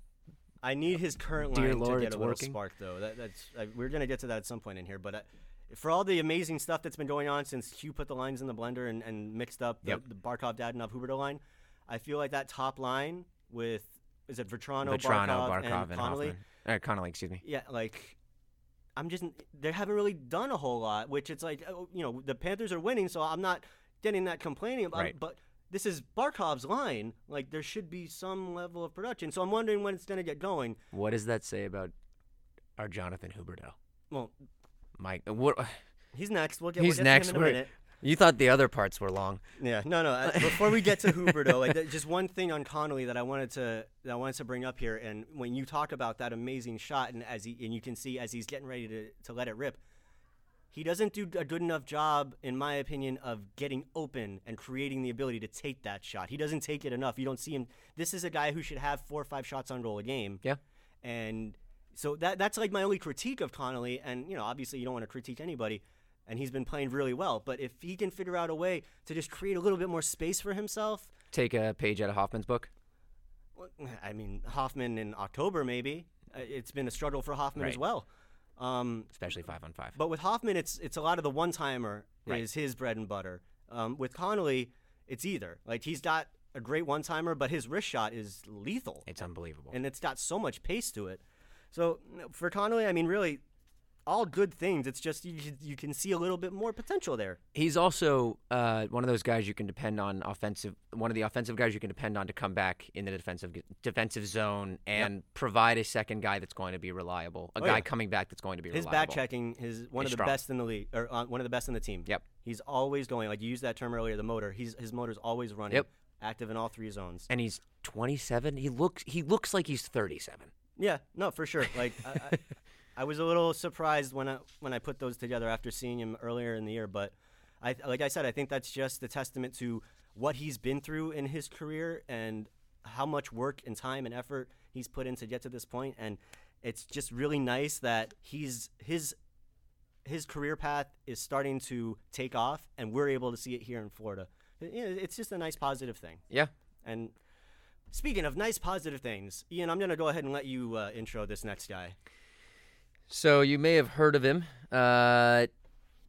Speaker 1: I need his current
Speaker 2: Dear
Speaker 1: line
Speaker 2: Lord,
Speaker 1: to get a little
Speaker 2: working.
Speaker 1: spark though. That, that's I, we're gonna get to that at some point in here, but. I, for all the amazing stuff that's been going on since Q put the lines in the blender and, and mixed up the,
Speaker 2: Yep.
Speaker 1: the Barkov, Dadonov, Huberdeau line, I feel like that top line with is it Vatrano,
Speaker 2: Vatrano,
Speaker 1: Barkov,
Speaker 2: Barkov,
Speaker 1: and,
Speaker 2: and,
Speaker 1: Connolly?
Speaker 2: Uh, Connolly, excuse me.
Speaker 1: Yeah, like I'm just they haven't really done a whole lot, which it's like oh, you know the Panthers are winning, so I'm not getting that complaining about.
Speaker 2: Right.
Speaker 1: But this is Barkov's line. Like there should be some level of production. So I'm wondering when it's gonna get going.
Speaker 2: What does that say about our Jonathan Huberdeau?
Speaker 1: Well,
Speaker 2: Mike, what?
Speaker 1: he's next. We'll get.
Speaker 2: He's
Speaker 1: we'll get
Speaker 2: next.
Speaker 1: To him in a minute.
Speaker 2: You thought the other parts were long.
Speaker 1: Yeah, no, no. uh, Before we get to Huberdeau, like, th- just one thing on Connolly that I wanted to that I wanted to bring up here, and when you talk about that amazing shot, and as he and you can see as he's getting ready to, to let it rip, he doesn't do a good enough job, in my opinion, of getting open and creating the ability to take that shot. He doesn't take it enough. You don't see him. This is a guy who should have four or five shots on goal a game.
Speaker 2: Yeah.
Speaker 1: And so that that's like my only critique of Connolly. And you know, obviously, you don't want to critique anybody. And he's been playing really well. But if he can figure out a way to just create a little bit more space for himself,
Speaker 2: Take a page out of Hoffman's book.
Speaker 1: well, I mean, Hoffman in October maybe. Uh, It's been a struggle for Hoffman as well. Um,
Speaker 2: especially five on five.
Speaker 1: but with Hoffman, it's it's a lot of the one timer
Speaker 2: Right.
Speaker 1: is his bread and butter. Um, with Connolly, it's either like he's got a great one timer, but his wrist shot is lethal.
Speaker 2: It's unbelievable.
Speaker 1: and it's got so much pace to it. So for Connolly, I mean, really, all good things. It's just you, can- you can see a little bit more potential there.
Speaker 2: He's also uh, one of those guys you can depend on offensive. One of the offensive guys you can depend on to come back in the defensive defensive zone and provide a second guy that's going to be reliable. A
Speaker 1: Oh,
Speaker 2: guy
Speaker 1: yeah.
Speaker 2: coming back that's going to be
Speaker 1: His
Speaker 2: reliable.
Speaker 1: back checking is one
Speaker 2: He's
Speaker 1: of the
Speaker 2: strong.
Speaker 1: best in the league, or uh, one of the best in the team.
Speaker 2: Yep.
Speaker 1: He's always going. Like you used that term earlier, the motor. He's his motor's always running.
Speaker 2: Yep.
Speaker 1: Active in all three zones.
Speaker 2: And he's 27. He looks he looks like he's 37.
Speaker 1: Yeah, no, for sure. Like I, I, I was a little surprised when I when I put those together after seeing him earlier in the year, but I like I said, I think that's just a testament to what he's been through in his career and how much work and time and effort he's put in to get to this point and it's just really nice that he's his his career path is starting to take off and we're able to see it here in Florida. You know, it's just a nice positive thing.
Speaker 2: Yeah.
Speaker 1: And speaking of nice positive things, Ian, I'm going to go ahead and let you uh, intro this next guy.
Speaker 2: So you may have heard of him. Uh,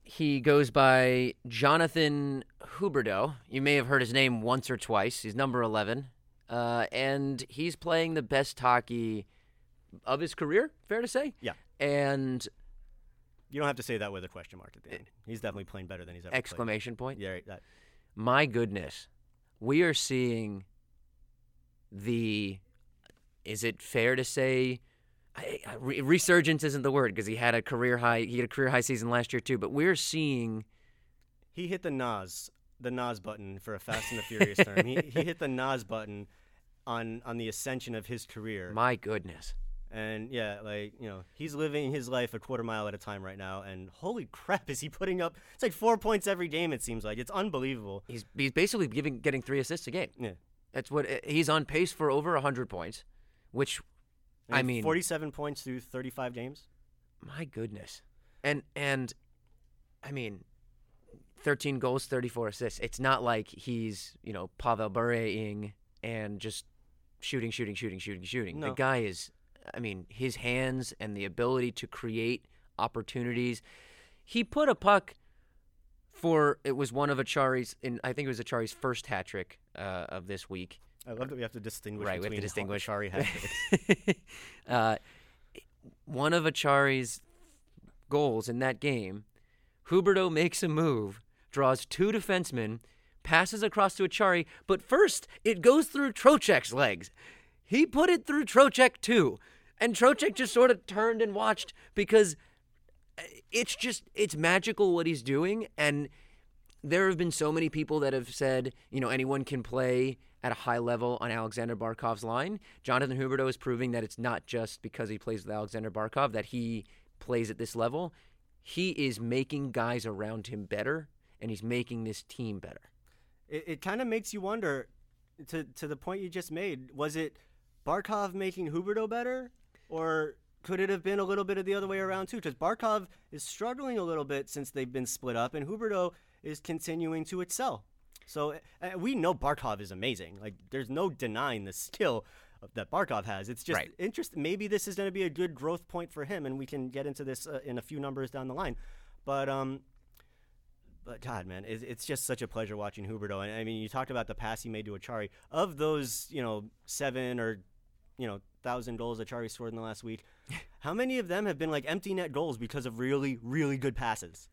Speaker 2: he goes by Jonathan Huberdeau. You may have heard his name once or twice. He's number 11. Uh, and he's playing the best hockey of his career, fair to say.
Speaker 1: Yeah.
Speaker 2: And
Speaker 1: You don't have to say that with a question mark at the end. He's definitely playing better than he's ever played.
Speaker 2: exclamation point.
Speaker 1: Yeah, right, that.
Speaker 2: My goodness. We are seeing the is it fair to say I, I, resurgence isn't the word because he had a career high he had a career high season last year too, but we're seeing
Speaker 1: He hit the NOS, the NOS button for a Fast and the Furious term. He, he hit the NOS button on on the ascension of his career.
Speaker 2: my goodness.
Speaker 1: And yeah, like, you know, he's living his life a quarter mile at a time right now. And holy crap, is he putting up? It's like four points every game, it seems like. It's unbelievable.
Speaker 2: He's he's basically giving getting 3 assists a game.
Speaker 1: Yeah.
Speaker 2: That's what eh, he's on pace for over 100 points, which I mean
Speaker 1: 47 points through 35 games.
Speaker 2: my goodness. And and I mean 13 goals, 34 assists. It's not like he's, you know, Pavel Bureing and just shooting, shooting, shooting, shooting, shooting. The guy is I mean, his hands and the ability to create opportunities. He put a puck for it was one of Acciari's in I think it was Acciari's first hat trick uh, of this week.
Speaker 1: I love that we have to distinguish
Speaker 2: Right, we have to distinguish.
Speaker 1: Shari hat
Speaker 2: uh, one of Acciari's goals in that game, Huberdeau makes a move, draws two defensemen, passes across to Acciari, but first it goes through Trocheck's legs. He put it through Trocheck too. And Trocheck just sort of turned and watched because it's just it's magical what he's doing and there have been so many people that have said, you know, anyone can play at a high level on Alexander Barkov's line. Jonathan Huberdeau is proving that it's not just because he plays with Alexander Barkov that he plays at this level. He is making guys around him better, and he's making this team better.
Speaker 1: it, it kind of makes you wonder to to the point you just made was it barkov making huberdeau better or could it have been a little bit of the other way around too because barkov is struggling a little bit since they've been split up and huberdeau is continuing to excel so uh, we know barkov is amazing like there's no denying the skill that barkov has it's just
Speaker 2: Right.
Speaker 1: interesting maybe this is going to be a good growth point for him and we can get into this uh, in a few numbers down the line but um but God, man, it's, it's just such a pleasure watching Huberdeau. And I mean, you talked about the pass he made to Acciari. Of those, you know, seven or, you know, thousand goals Acciari scored in the last week, how many of them have been like empty net goals because of really, really good passes?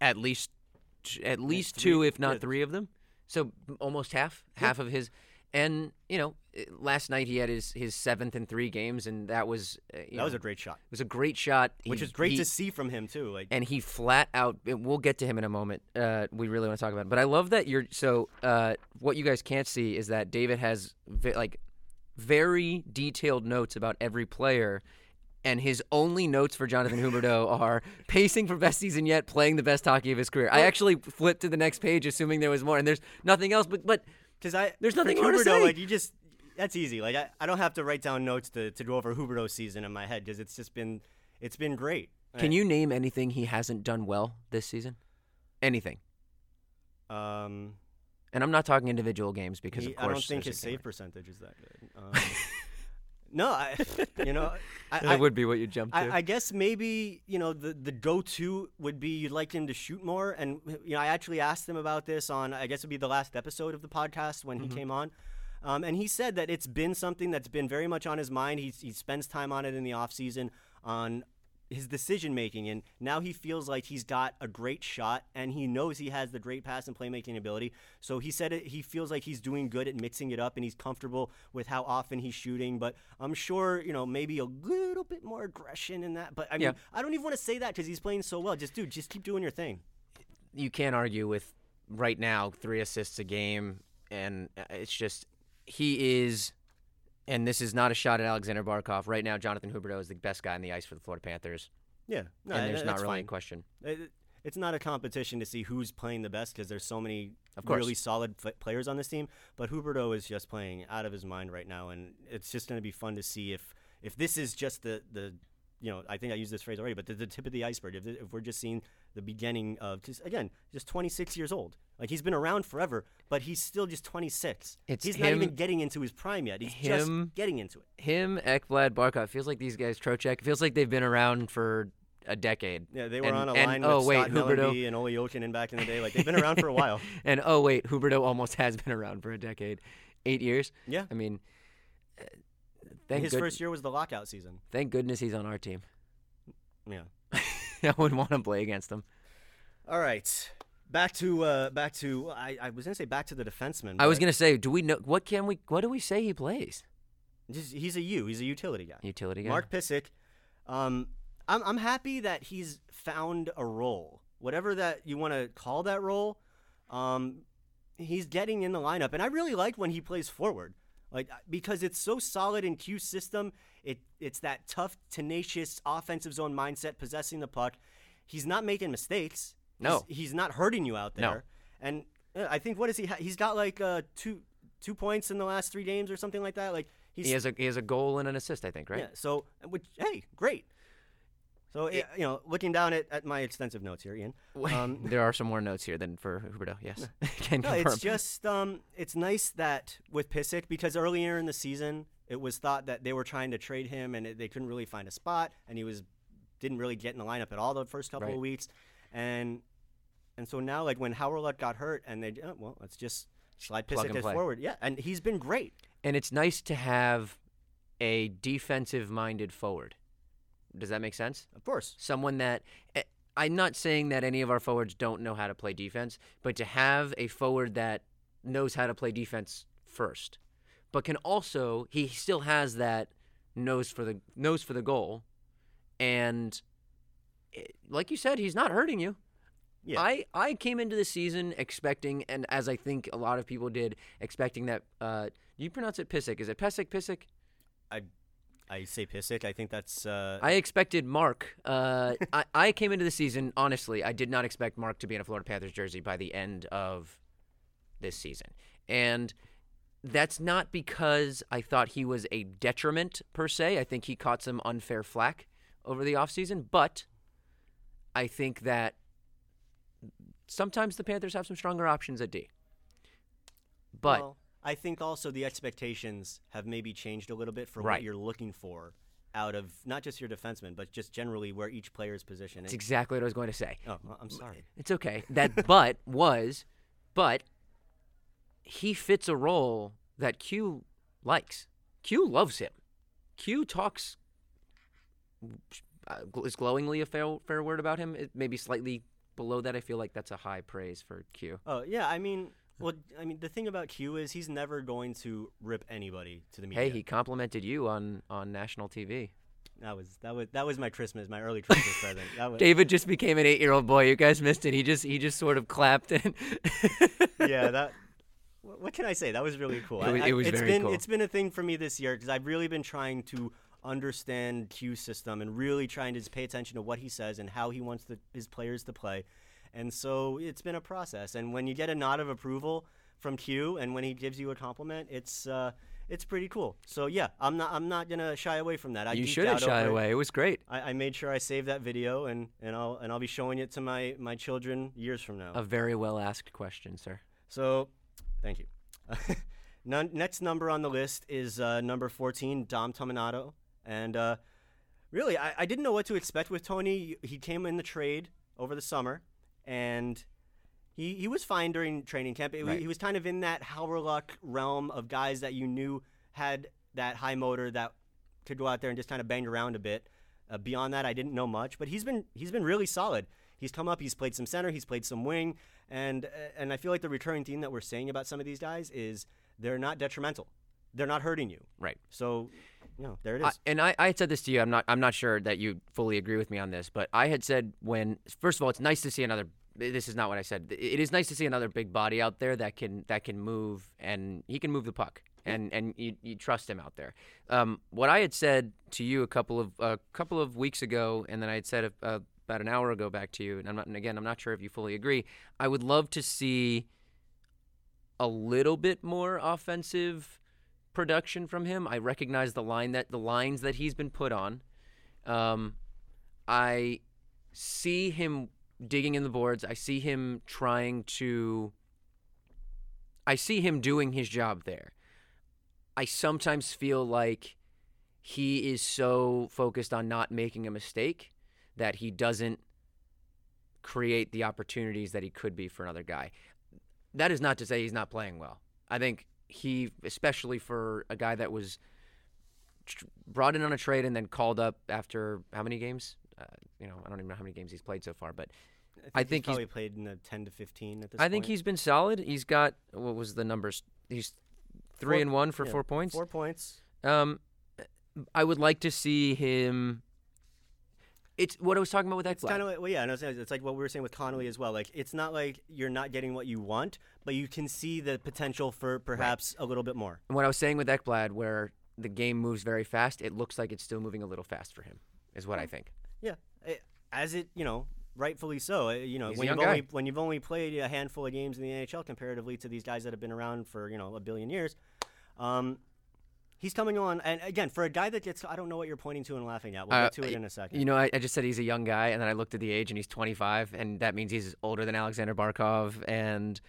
Speaker 2: At least, at least two, if not three of them. So almost half, half of his. And you know, eh, last night he had his, his seventh in three games, and that was uh,
Speaker 1: That was a great shot,
Speaker 2: it was a great shot,
Speaker 1: which
Speaker 2: He-
Speaker 1: is great
Speaker 2: he-
Speaker 1: to see from him too. Like,
Speaker 2: and he flat out we'll get to him in a moment uh, we really want to talk about it but i love that you're so uh, what you guys can't see is that david has like very detailed notes about every player and his only notes for Jonathan Huberdeau are pacing for best season yet, playing the best hockey of his career. I actually flipped to the next page, assuming there was more, and there's nothing else. But but
Speaker 1: because I
Speaker 2: There's nothing more to say.
Speaker 1: Like you just, that's easy. Like I, I don't have to write down notes to, to go over Huberdeau's season in my head because it's just been, it's been great.
Speaker 2: can you name anything he hasn't done well this season? Anything?
Speaker 1: Um,
Speaker 2: And I'm not talking individual games because
Speaker 1: He-
Speaker 2: of course
Speaker 1: I don't think his save percentage is that good. Um, no, I, you know, I,
Speaker 2: where-
Speaker 1: I,
Speaker 2: That would be what you jump to.
Speaker 1: I, I guess maybe you know the the go to would be you'd like him to shoot more, and you know I actually asked him about this on I guess it'd be the last episode of the podcast when
Speaker 2: Mm-hmm.
Speaker 1: he came on. Um, and he said that it's been something that's been very much on his mind. He, he spends time on it in the off season on his decision making, and now he feels like he's got a great shot, and he knows he has the great pass and playmaking ability. So he said it, he feels like he's doing good at mixing it up, and he's comfortable with how often he's shooting. But I'm sure you know maybe a little bit more aggression in that. But I mean,
Speaker 2: Yeah.
Speaker 1: I don't even want to say that because he's playing so well. Just dude, just keep doing your thing.
Speaker 2: you can't argue with right now three assists a game, and uh, it's just he is. And this is not a shot at Alexander Barkov. Right now, Jonathan Huberdeau is the best guy on the ice for the Florida Panthers,
Speaker 1: Yeah, no,
Speaker 2: and there's not really a
Speaker 1: fine.
Speaker 2: question.
Speaker 1: Uh, it- it's not a competition to see who's playing the best because there's so many really solid f- players on this team. But Huberdeau is just playing out of his mind right now, and it's just going to be fun to see if if this is just the the you know I think I used this phrase already, but the, the tip of the iceberg. If, if we're just seeing the beginning of because again, just 26 years old. Like he's been around forever, but he's still just 26.
Speaker 2: It's
Speaker 1: he's not even getting into his prime yet. He's
Speaker 2: him-
Speaker 1: just getting into it.
Speaker 2: Him, Ekblad, Barkov. Feels like these guys, Trocheck. Feels like they've been around for a decade.
Speaker 1: Yeah, they were
Speaker 2: And-
Speaker 1: on a
Speaker 2: and-
Speaker 1: line
Speaker 2: oh,
Speaker 1: with
Speaker 2: wait,
Speaker 1: Scott Huberdeau- and Olli Jokinen back in the day. Like they've been around for a while.
Speaker 2: and oh wait, Huberdeau almost has been around for a decade, eight years.
Speaker 1: Yeah.
Speaker 2: I mean, uh,
Speaker 1: his
Speaker 2: good-
Speaker 1: first year was the lockout season.
Speaker 2: thank goodness he's on our team.
Speaker 1: Yeah.
Speaker 2: I wouldn't want to play against him.
Speaker 1: All right. Back to uh back to I, I was gonna say back to the defenseman.
Speaker 2: I was gonna say, do we know what can we what do we say he plays?
Speaker 1: Just, he's a U. He's a utility guy.
Speaker 2: Utility guy.
Speaker 1: Mark Pysyk. Um, I'm I'm happy that he's found a role, whatever that you want to call that role. Um, he's getting in the lineup, and I really like when he plays forward, like because it's so solid in Q's system. It it's that tough, tenacious offensive zone mindset, possessing the puck. He's not making mistakes.
Speaker 2: No.
Speaker 1: he's, he's not hurting you out there. No. And I think what is he? Ha- he's got like uh, two two points in the last three games or something like that. Like he's
Speaker 2: He has a he has a goal and an assist, I think, right?
Speaker 1: yeah. So, which hey, great. So yeah, you know, looking down at, at my extensive notes here, Ian. Um,
Speaker 2: there are some more notes here than for Huberdeau. Yes, can
Speaker 1: no,
Speaker 2: confirm.
Speaker 1: it's just um, it's nice that with Pysyk because earlier in the season it was thought that they were trying to trade him and it, they couldn't really find a spot and he was didn't really get in the lineup at all the first couple
Speaker 2: Right.
Speaker 1: of weeks, and and so now like when Howard got hurt and they oh, well let's just slide
Speaker 2: Plug
Speaker 1: Pysyk
Speaker 2: and
Speaker 1: as
Speaker 2: play.
Speaker 1: forward, yeah, and he's been great.
Speaker 2: and it's nice to have a defensive-minded forward. Does that make sense?
Speaker 1: Of course,
Speaker 2: Someone that eh, I'm not saying that any of our forwards don't know how to play defense, but to have a forward that knows how to play defense first, but can also he still has that nose for the nose for the goal, and eh, like you said, he's not hurting you.
Speaker 1: Yeah.
Speaker 2: I, I came into the season expecting, and as I think a lot of people did, expecting that. Uh, do you pronounce it Pissick? Is it Pesic? Pissick?
Speaker 1: I say Pissick. I think that's uh,
Speaker 2: I expected Mark. Uh, I, I came into the season honestly. I did not expect Mark to be in a Florida Panthers jersey by the end of this season, and that's not because I thought he was a detriment per se. I think he caught some unfair flack over the offseason, but I think that sometimes the Panthers have some stronger options at D. But
Speaker 1: Well, I think also the expectations have maybe changed a little bit for
Speaker 2: Right.
Speaker 1: what you're looking for out of not just your defenseman, but just generally where each player's position
Speaker 2: it's
Speaker 1: is.
Speaker 2: exactly what I was going to say.
Speaker 1: Oh, I'm sorry.
Speaker 2: It's okay. That but was, but he fits a role that Q likes. Q loves him. Q talks uh, is glowingly a fair fair word about him. It maybe slightly below that. I feel like that's a high praise for Q.
Speaker 1: Oh, yeah. I mean, well, I mean, the thing about Q is he's never going to rip anybody to the media.
Speaker 2: Hey, he complimented you on on national TV.
Speaker 1: that was that was that was my Christmas, my early Christmas present. That was,
Speaker 2: David just became an eight year old boy. You guys missed it. He just he just sort of clapped and
Speaker 1: yeah, that. What can I say? That was really cool.
Speaker 2: It was-
Speaker 1: I-
Speaker 2: it was
Speaker 1: it's
Speaker 2: very
Speaker 1: been,
Speaker 2: cool.
Speaker 1: It's been a thing for me this year because I've really been trying to understand Q's system and really trying to just pay attention to what he says and how he wants the, his players to play. And so it's been a process. And when you get a nod of approval from Q and when he gives you a compliment, it's uh, it's pretty cool. So yeah, I'm not I'm not gonna shy away from that. I
Speaker 2: you
Speaker 1: geeked
Speaker 2: should have
Speaker 1: shy it.
Speaker 2: away. It was great.
Speaker 1: I, I made sure I saved that video and, and I'll and I'll be showing it to my, my children years from now.
Speaker 2: A very well asked question, sir.
Speaker 1: So, thank you. Next number on the list is uh, number 14, Dom Toninato. And uh, really, I, I didn't know what to expect with Tony. He came in the trade over the summer, and he, he was fine during training camp. It-
Speaker 2: Right.
Speaker 1: He was kind of in that Hawryluk realm of guys that you knew had that high motor that could go out there and just kind of bang around a bit. Uh, beyond that, I didn't know much, but he's been he's been really solid. He's come up, he's played some center, he's played some wing, and uh, and I feel like the recurring theme that we're saying about some of these guys is they're not detrimental, they're not hurting you.
Speaker 2: Right.
Speaker 1: So, you know, there it is.
Speaker 2: I, and I, I had said this to you. I'm not. I'm not sure that you fully agree with me on this, but I had said when first of all, it's nice to see another. This is not what I said. It is nice to see another big body out there that can that can move and he can move the puck and and you, you trust him out there. Um, what I had said to you a couple of a couple of weeks ago, and then I had said uh, about an hour ago back to you, and I'm not. And again, I'm not sure if you fully agree. I would love to see a little bit more offensive production from him. I recognize the line that the lines that he's been put on. Um, I see him digging in the boards. I see him trying to. I see him doing his job there. I sometimes feel like he is so focused on not making a mistake that he doesn't create the opportunities that he could be for another guy. That is not to say he's not playing well. I think he, especially for a guy that was tr- brought in on a trade and then called up after how many games? Uh, you know, I don't even know how many games he's played so far, but I
Speaker 1: he's
Speaker 2: think he's-
Speaker 1: probably played in the 10 to 15 at this
Speaker 2: I
Speaker 1: point.
Speaker 2: think he's been solid. He's got what was the numbers? He's three
Speaker 1: Four-
Speaker 2: and one for
Speaker 1: yeah,
Speaker 2: four points.
Speaker 1: Four points.
Speaker 2: Um, I would like to see him. It's what I was talking about with
Speaker 1: It's
Speaker 2: Ekblad.
Speaker 1: kind of like, well, yeah, and it's, it's like what we were saying with Connolly as well. Like, it's not like you're not getting what you want, but you can see the potential for perhaps a little bit more.
Speaker 2: And what I was saying with Ekblad, where the game moves very fast, it looks like it's still moving a little fast for him, is what I think.
Speaker 1: Yeah, eh, as it, you know, rightfully so. Eh, You know,
Speaker 2: He's
Speaker 1: when you've
Speaker 2: guy.
Speaker 1: only when you've only played a handful of games in the NHL comparatively to these guys that have been around for you know a billion years, um, he's coming on. And again, for a guy that gets, I don't know what you're pointing to and laughing at. We'll
Speaker 2: Uh,
Speaker 1: get to it in a second.
Speaker 2: You know, I, I just said he's a young guy, and then I looked at the age, and he's 25, and that means he's older than Alexander Barkov. And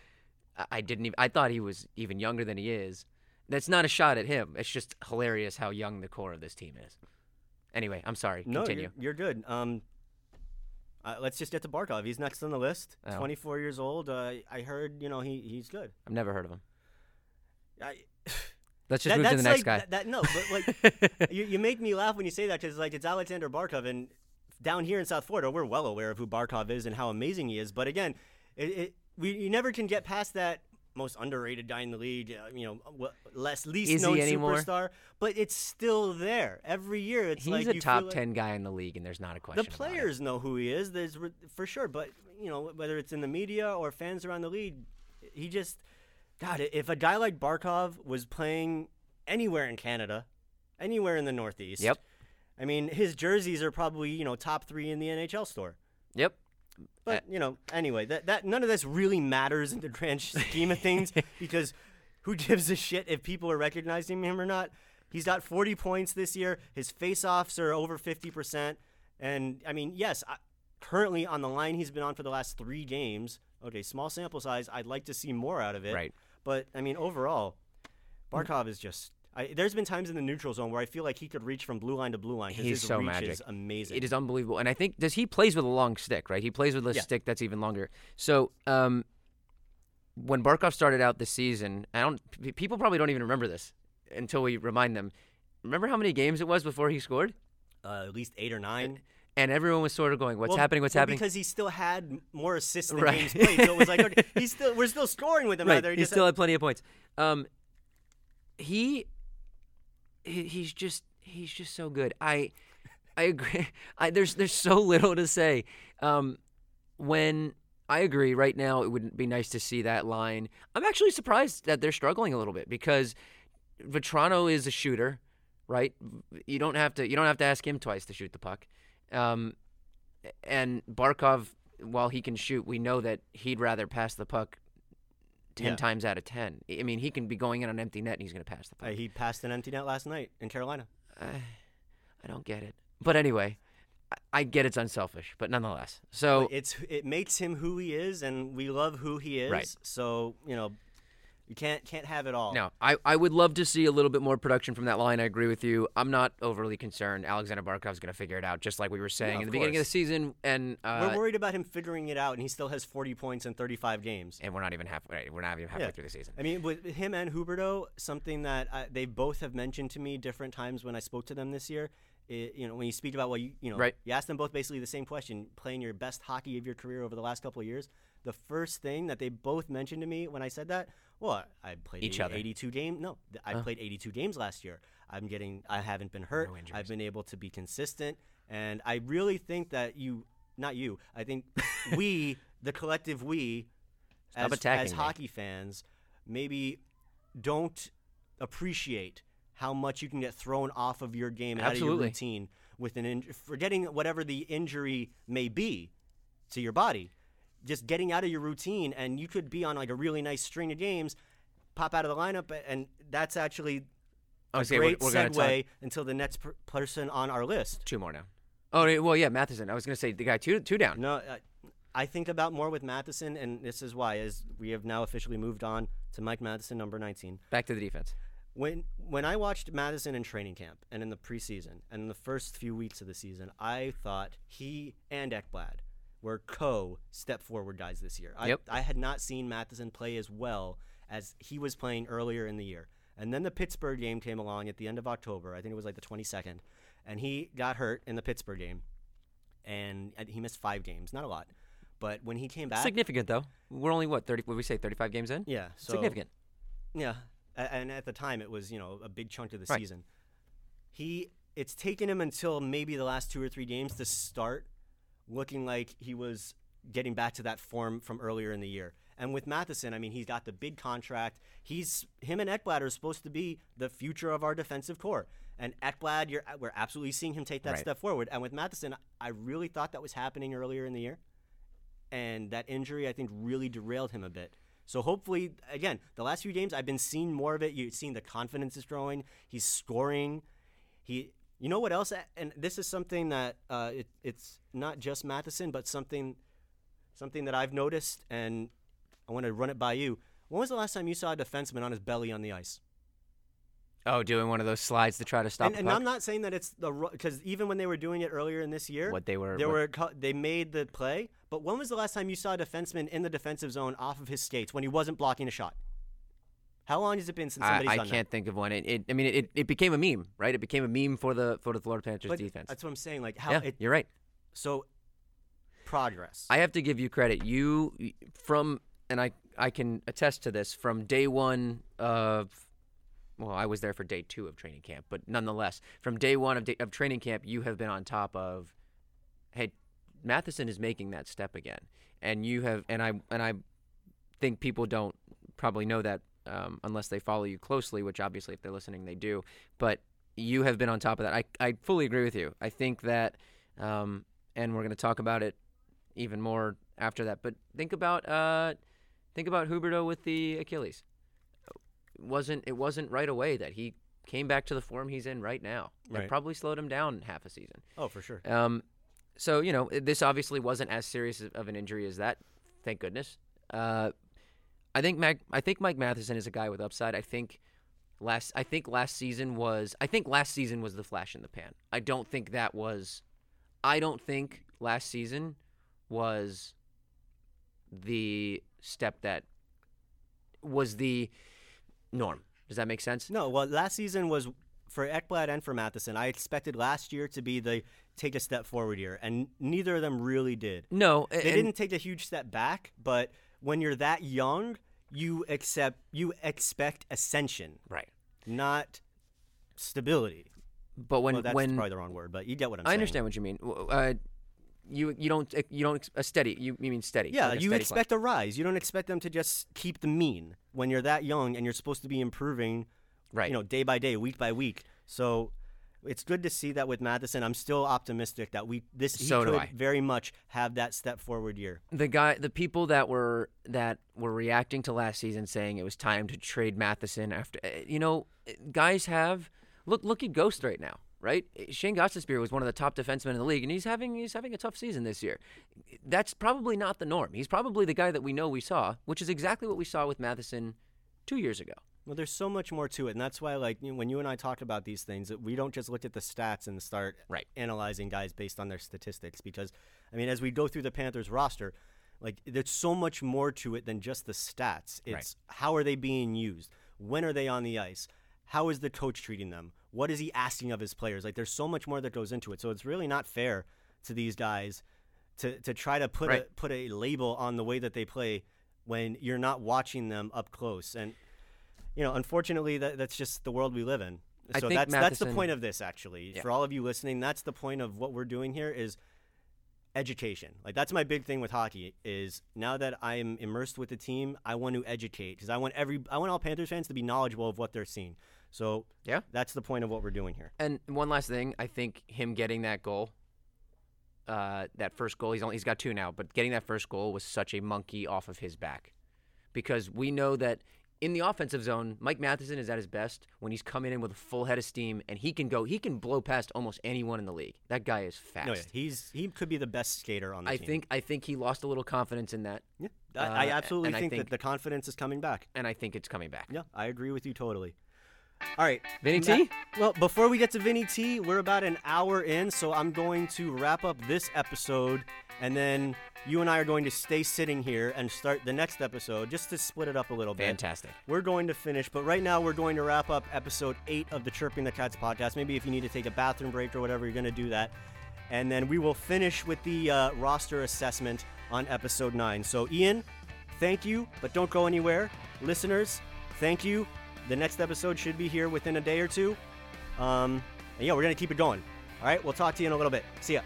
Speaker 2: I- I didn't even, I thought he was even younger than he is. That's not a shot at him. It's just hilarious how young the core of this team is. Anyway, I'm sorry.
Speaker 1: no,
Speaker 2: Continue.
Speaker 1: you're, you're good. Um, uh, let's just get to Barkov. He's next on the list.
Speaker 2: Oh.
Speaker 1: 24 years old. Uh, I heard, you know, he he's good.
Speaker 2: I've never heard of him.
Speaker 1: I,
Speaker 2: Let's just
Speaker 1: that,
Speaker 2: move to the next
Speaker 1: like,
Speaker 2: guy.
Speaker 1: That, that- no, but like you, you make me laugh when you say that because like it's Alexander Barkov, and down here in South Florida, we're well aware of who Barkov is and how amazing he is. But again, it, it we you never can get past that most underrated guy in the league. Uh, you know, less least
Speaker 2: Is
Speaker 1: known superstar, but it's still there every year. It's
Speaker 2: he's
Speaker 1: like
Speaker 2: a top
Speaker 1: like-
Speaker 2: 10 guy in the league, and there's not a question.
Speaker 1: the players know who he is. There's for sure, but you know whether it's in the media or fans around the league, he just God. If a guy like Barkov was playing anywhere in Canada, anywhere in the Northeast,
Speaker 2: Yep.
Speaker 1: I mean his jerseys are probably you know top three in the NHL store.
Speaker 2: Yep.
Speaker 1: But you know, anyway, that that none of this really matters in the grand scheme of things because who gives a shit if people are recognizing him or not? He's got 40 points this year. His face-offs are over 50%, and I mean, yes, I, currently on the line he's been on for the last three games. Okay, small sample size. I'd like to see more out of it.
Speaker 2: Right.
Speaker 1: But I mean, overall, Barkov is just. I, there's been times in the neutral zone where I feel like he could reach from blue line to blue line.
Speaker 2: He's
Speaker 1: his
Speaker 2: so
Speaker 1: reach
Speaker 2: magic.
Speaker 1: is amazing.
Speaker 2: It is unbelievable, and I think does he plays with a long stick, right? He plays with a
Speaker 1: Yeah.
Speaker 2: stick that's even longer. So, um, when Barkov started out this season, I don't. People probably don't even remember this until we remind them. Remember how many games it was before he scored,
Speaker 1: uh, at least eight or nine.
Speaker 2: And everyone was sort of going, "What's
Speaker 1: Well-
Speaker 2: happening? What's
Speaker 1: well,
Speaker 2: happening?"
Speaker 1: Because he still had more assists than
Speaker 2: Right.
Speaker 1: games played. So it was like, okay, he's still we're still scoring with him out
Speaker 2: right,
Speaker 1: there.
Speaker 2: he
Speaker 1: just-
Speaker 2: still had plenty of points. Um, he, he, he's just he's just so good. I, I agree. I, there's there's so little to say. Um, when I agree, right now it wouldn't be nice to see that line. I'm actually surprised that they're struggling a little bit because Vatrano is a shooter, right? You don't have to you don't have to ask him twice to shoot the puck. Um, and Barkov, while he can shoot, we know that he'd rather pass the puck ten
Speaker 1: Yeah.
Speaker 2: times out of ten. I mean, he can be going in on empty net and he's going to pass the puck.
Speaker 1: Uh, he passed an empty net last night in Carolina.
Speaker 2: I, I don't get it. But anyway, I, I get it's unselfish, but nonetheless. So
Speaker 1: it's it makes him who he is, and we love who he is.
Speaker 2: Right.
Speaker 1: So you know, you can't can't have it all.
Speaker 2: No, I, I would love to see a little bit more production from that line. I agree with you. I'm not overly concerned. Alexander Barkov's going to figure it out, just like we were saying in the beginning of the season. And uh,
Speaker 1: We're worried about him figuring it out, and he still has 40 points in 35 games.
Speaker 2: and we're not even halfway. We're not even halfway
Speaker 1: Yeah.
Speaker 2: through the season.
Speaker 1: I mean, with him and Huberdeau, something that I, they both have mentioned to me different times when I spoke to them this year. i you know, when you speak about what you, you know,
Speaker 2: Right.
Speaker 1: you ask them both basically the same question, playing your best hockey of your career over the last couple of years. The first thing that they both mentioned to me when I said that, well, I played
Speaker 2: Each
Speaker 1: 80
Speaker 2: other.
Speaker 1: 82 games. No, I
Speaker 2: Oh.
Speaker 1: played 82 games last year. I'm getting, I haven't been hurt.
Speaker 2: No.
Speaker 1: I've been able to be consistent, and I really think that you, not you, I think we, the collective we,
Speaker 2: Stop
Speaker 1: as, as
Speaker 2: me.
Speaker 1: hockey fans, maybe don't appreciate how much you can get thrown off of your game and out of your routine with an in- forgetting whatever the injury may be to your body. Just getting out of your routine, and you could be on like a really nice string of games, pop out of the lineup, and that's actually a
Speaker 2: Okay, we're-
Speaker 1: great
Speaker 2: we're
Speaker 1: segue
Speaker 2: talk-
Speaker 1: until the next per- person on our list.
Speaker 2: Two more now. Oh well, yeah, Matheson. I was going to say the guy two two down.
Speaker 1: No, uh, I think about more with Matheson, and this is why, as we have now officially moved on to Mike Matheson, number 19.
Speaker 2: Back to the defense.
Speaker 1: When when I watched Matheson in training camp and in the preseason and in the first few weeks of the season, I thought he and Ekblad were co step forward guys this year. I,
Speaker 2: Yep.
Speaker 1: I had not seen Matheson play as well as he was playing earlier in the year. And then the Pittsburgh game came along at the end of October. I think it was like the 22nd. And he got hurt in the Pittsburgh game. And he missed five games. Not a lot. But when he came back.
Speaker 2: Significant though. We're only what thirty? What we say? Thirty-five games in.
Speaker 1: yeah. So,
Speaker 2: Significant.
Speaker 1: Yeah, and at the time it was you know a big chunk of the
Speaker 2: Right.
Speaker 1: season. he it's taken him until maybe the last two or three games to start looking like he was getting back to that form from earlier in the year. And with Matheson, I mean, he's got the big contract. He's him and Ekblad are supposed to be the future of our defensive core. And Ekblad, you're, we're absolutely seeing him take that
Speaker 2: Right.
Speaker 1: step forward. And with Matheson, I really thought that was happening earlier in the year, and that injury I think really derailed him a bit. So hopefully, again, the last few games I've been seeing more of it. You've seen the confidence is growing. He's scoring. He, you know what else? And this is something that uh, it, it's not just Matheson, but something, something that I've noticed, and I want to run it by you. When was the last time you saw a defenseman on his belly on the ice?
Speaker 2: Oh, doing one of those slides to try to stop
Speaker 1: and and? I'm not saying that it's the because even when they were doing it earlier in this year,
Speaker 2: what they were.
Speaker 1: they
Speaker 2: what-
Speaker 1: were they made the play. But when was the last time you saw a defenseman in the defensive zone off of his skates when he wasn't blocking a shot? How long has it been since
Speaker 2: I,
Speaker 1: somebody's
Speaker 2: I
Speaker 1: done
Speaker 2: can't think of one. It, it, I mean, it, it became a meme, right? It became a meme for the for the Florida? Panthers
Speaker 1: But
Speaker 2: defense.
Speaker 1: That's what I'm saying. Like how
Speaker 2: yeah,
Speaker 1: it
Speaker 2: you're right.
Speaker 1: so progress.
Speaker 2: I have to give you credit. You from and I I can attest to this from day one of well, I was there for day two of training camp, but nonetheless, from day one of day, of training camp, you have been on top of. Hey, Matheson is making that step again, and you have, and I and I think people don't probably know that um, unless they follow you closely, which obviously if they're listening they do. But you have been on top of that. I I fully agree with you. I think that, um, and we're going to talk about it even more after that. But think about uh, think about Huberdeau with the Achilles. It wasn't it wasn't right away that he came back to the form he's in right now. That
Speaker 1: Right.
Speaker 2: probably slowed him down half a season.
Speaker 1: oh, for sure.
Speaker 2: Um, so you know this obviously wasn't as serious of an injury as that. Thank goodness. Uh, I think Mac, I think Mike Matheson is a guy with upside. I think last I think last season was I think last season was the flash in the pan. I don't think that was I don't think last season was the step that was the norm. Does that make sense?
Speaker 1: No, well, last season was for Ekblad and for Matheson. I expected last year to be the take a step forward year, and neither of them really did.
Speaker 2: No,
Speaker 1: They didn't take a huge step back, but when you're that young, you accept you expect ascension,
Speaker 2: right.
Speaker 1: not stability.
Speaker 2: But when
Speaker 1: well, that's
Speaker 2: when
Speaker 1: probably the wrong word, but you get what I'm
Speaker 2: I
Speaker 1: saying.
Speaker 2: I understand what you mean. Uh, you you don't you don't a steady. You, you mean steady?
Speaker 1: Yeah,
Speaker 2: like
Speaker 1: you
Speaker 2: steady
Speaker 1: expect a rise. You don't expect them to just keep the mean when you're that young and you're supposed to be improving,
Speaker 2: right?
Speaker 1: you know, day by day, week by week. So it's good to see that with Matheson. I'm still optimistic that we this he
Speaker 2: So do
Speaker 1: could
Speaker 2: I.
Speaker 1: very much have that step forward year.
Speaker 2: the guy, the people that were that were reacting to last season, saying it was time to trade Matheson after, uh, you know, guys have look look at Ghost right now, right? Shane Gostisbehere was one of the top defensemen in the league, and he's having he's having a tough season this year. That's probably not the norm. He's probably the guy that we know we saw, which is exactly what we saw with Matheson two years ago.
Speaker 1: Well, there's so much more to it, and that's why, like, you know, when you and I talk about these things, that we don't just look at the stats and start
Speaker 2: Right.
Speaker 1: analyzing guys based on their statistics. Because, I mean, as we go through the Panthers roster, like, there's so much more to it than just the stats.
Speaker 2: Right.
Speaker 1: It's how are they being used? When are they on the ice? How is the coach treating them? What is he asking of his players? Like, there's so much more that goes into it. So it's really not fair to these guys to, to try to put a put a label on the way that they play when you're not watching them up close. And you know, unfortunately, that, that's just the world we live in.
Speaker 2: I
Speaker 1: So that's that's the point of this. Actually,
Speaker 2: Yeah.
Speaker 1: for all of you listening, that's the point of what we're doing here is education. Like that's my big thing with hockey is now that I am immersed with the team, I want to educate because I want every I want all Panthers fans to be knowledgeable of what they're seeing. So
Speaker 2: Yeah.
Speaker 1: that's the point of what we're doing here.
Speaker 2: And one last thing, I think him getting that goal, uh, that first goal, he's only he's got two now, but getting that first goal was such a monkey off of his back, because we know that in the offensive zone, Mike Matheson is at his best when he's coming in with a full head of steam, and he can go, he can blow past almost anyone in the league. That guy is fast.
Speaker 1: No, yeah, he's he could be the best skater on the
Speaker 2: I
Speaker 1: team.
Speaker 2: think I think he lost a little confidence in that,
Speaker 1: yeah, I, I
Speaker 2: uh,
Speaker 1: absolutely
Speaker 2: and I
Speaker 1: think,
Speaker 2: think-
Speaker 1: that the confidence is coming back.
Speaker 2: and I think it's coming back.
Speaker 1: Yeah, I agree with you totally. All right,
Speaker 2: Vinny T?
Speaker 1: Well, before we get to Vinny T, we're about an hour in, so I'm going to wrap up this episode, and then you and I are going to stay sitting here and start the next episode just to split it up a little bit.
Speaker 2: Fantastic.
Speaker 1: We're going to finish, but right now we're going to wrap up episode eight of the Chirping the Cats podcast. Maybe if you need to take a bathroom break or whatever, you're going to do that. And then we will finish with the uh, roster assessment on episode nine. So, Ian, thank you, but don't go anywhere. Listeners, thank you. The next episode should be here within a day or two. Um, And yeah, we're gonna keep it going. All right, we'll talk to you in a little bit. See ya.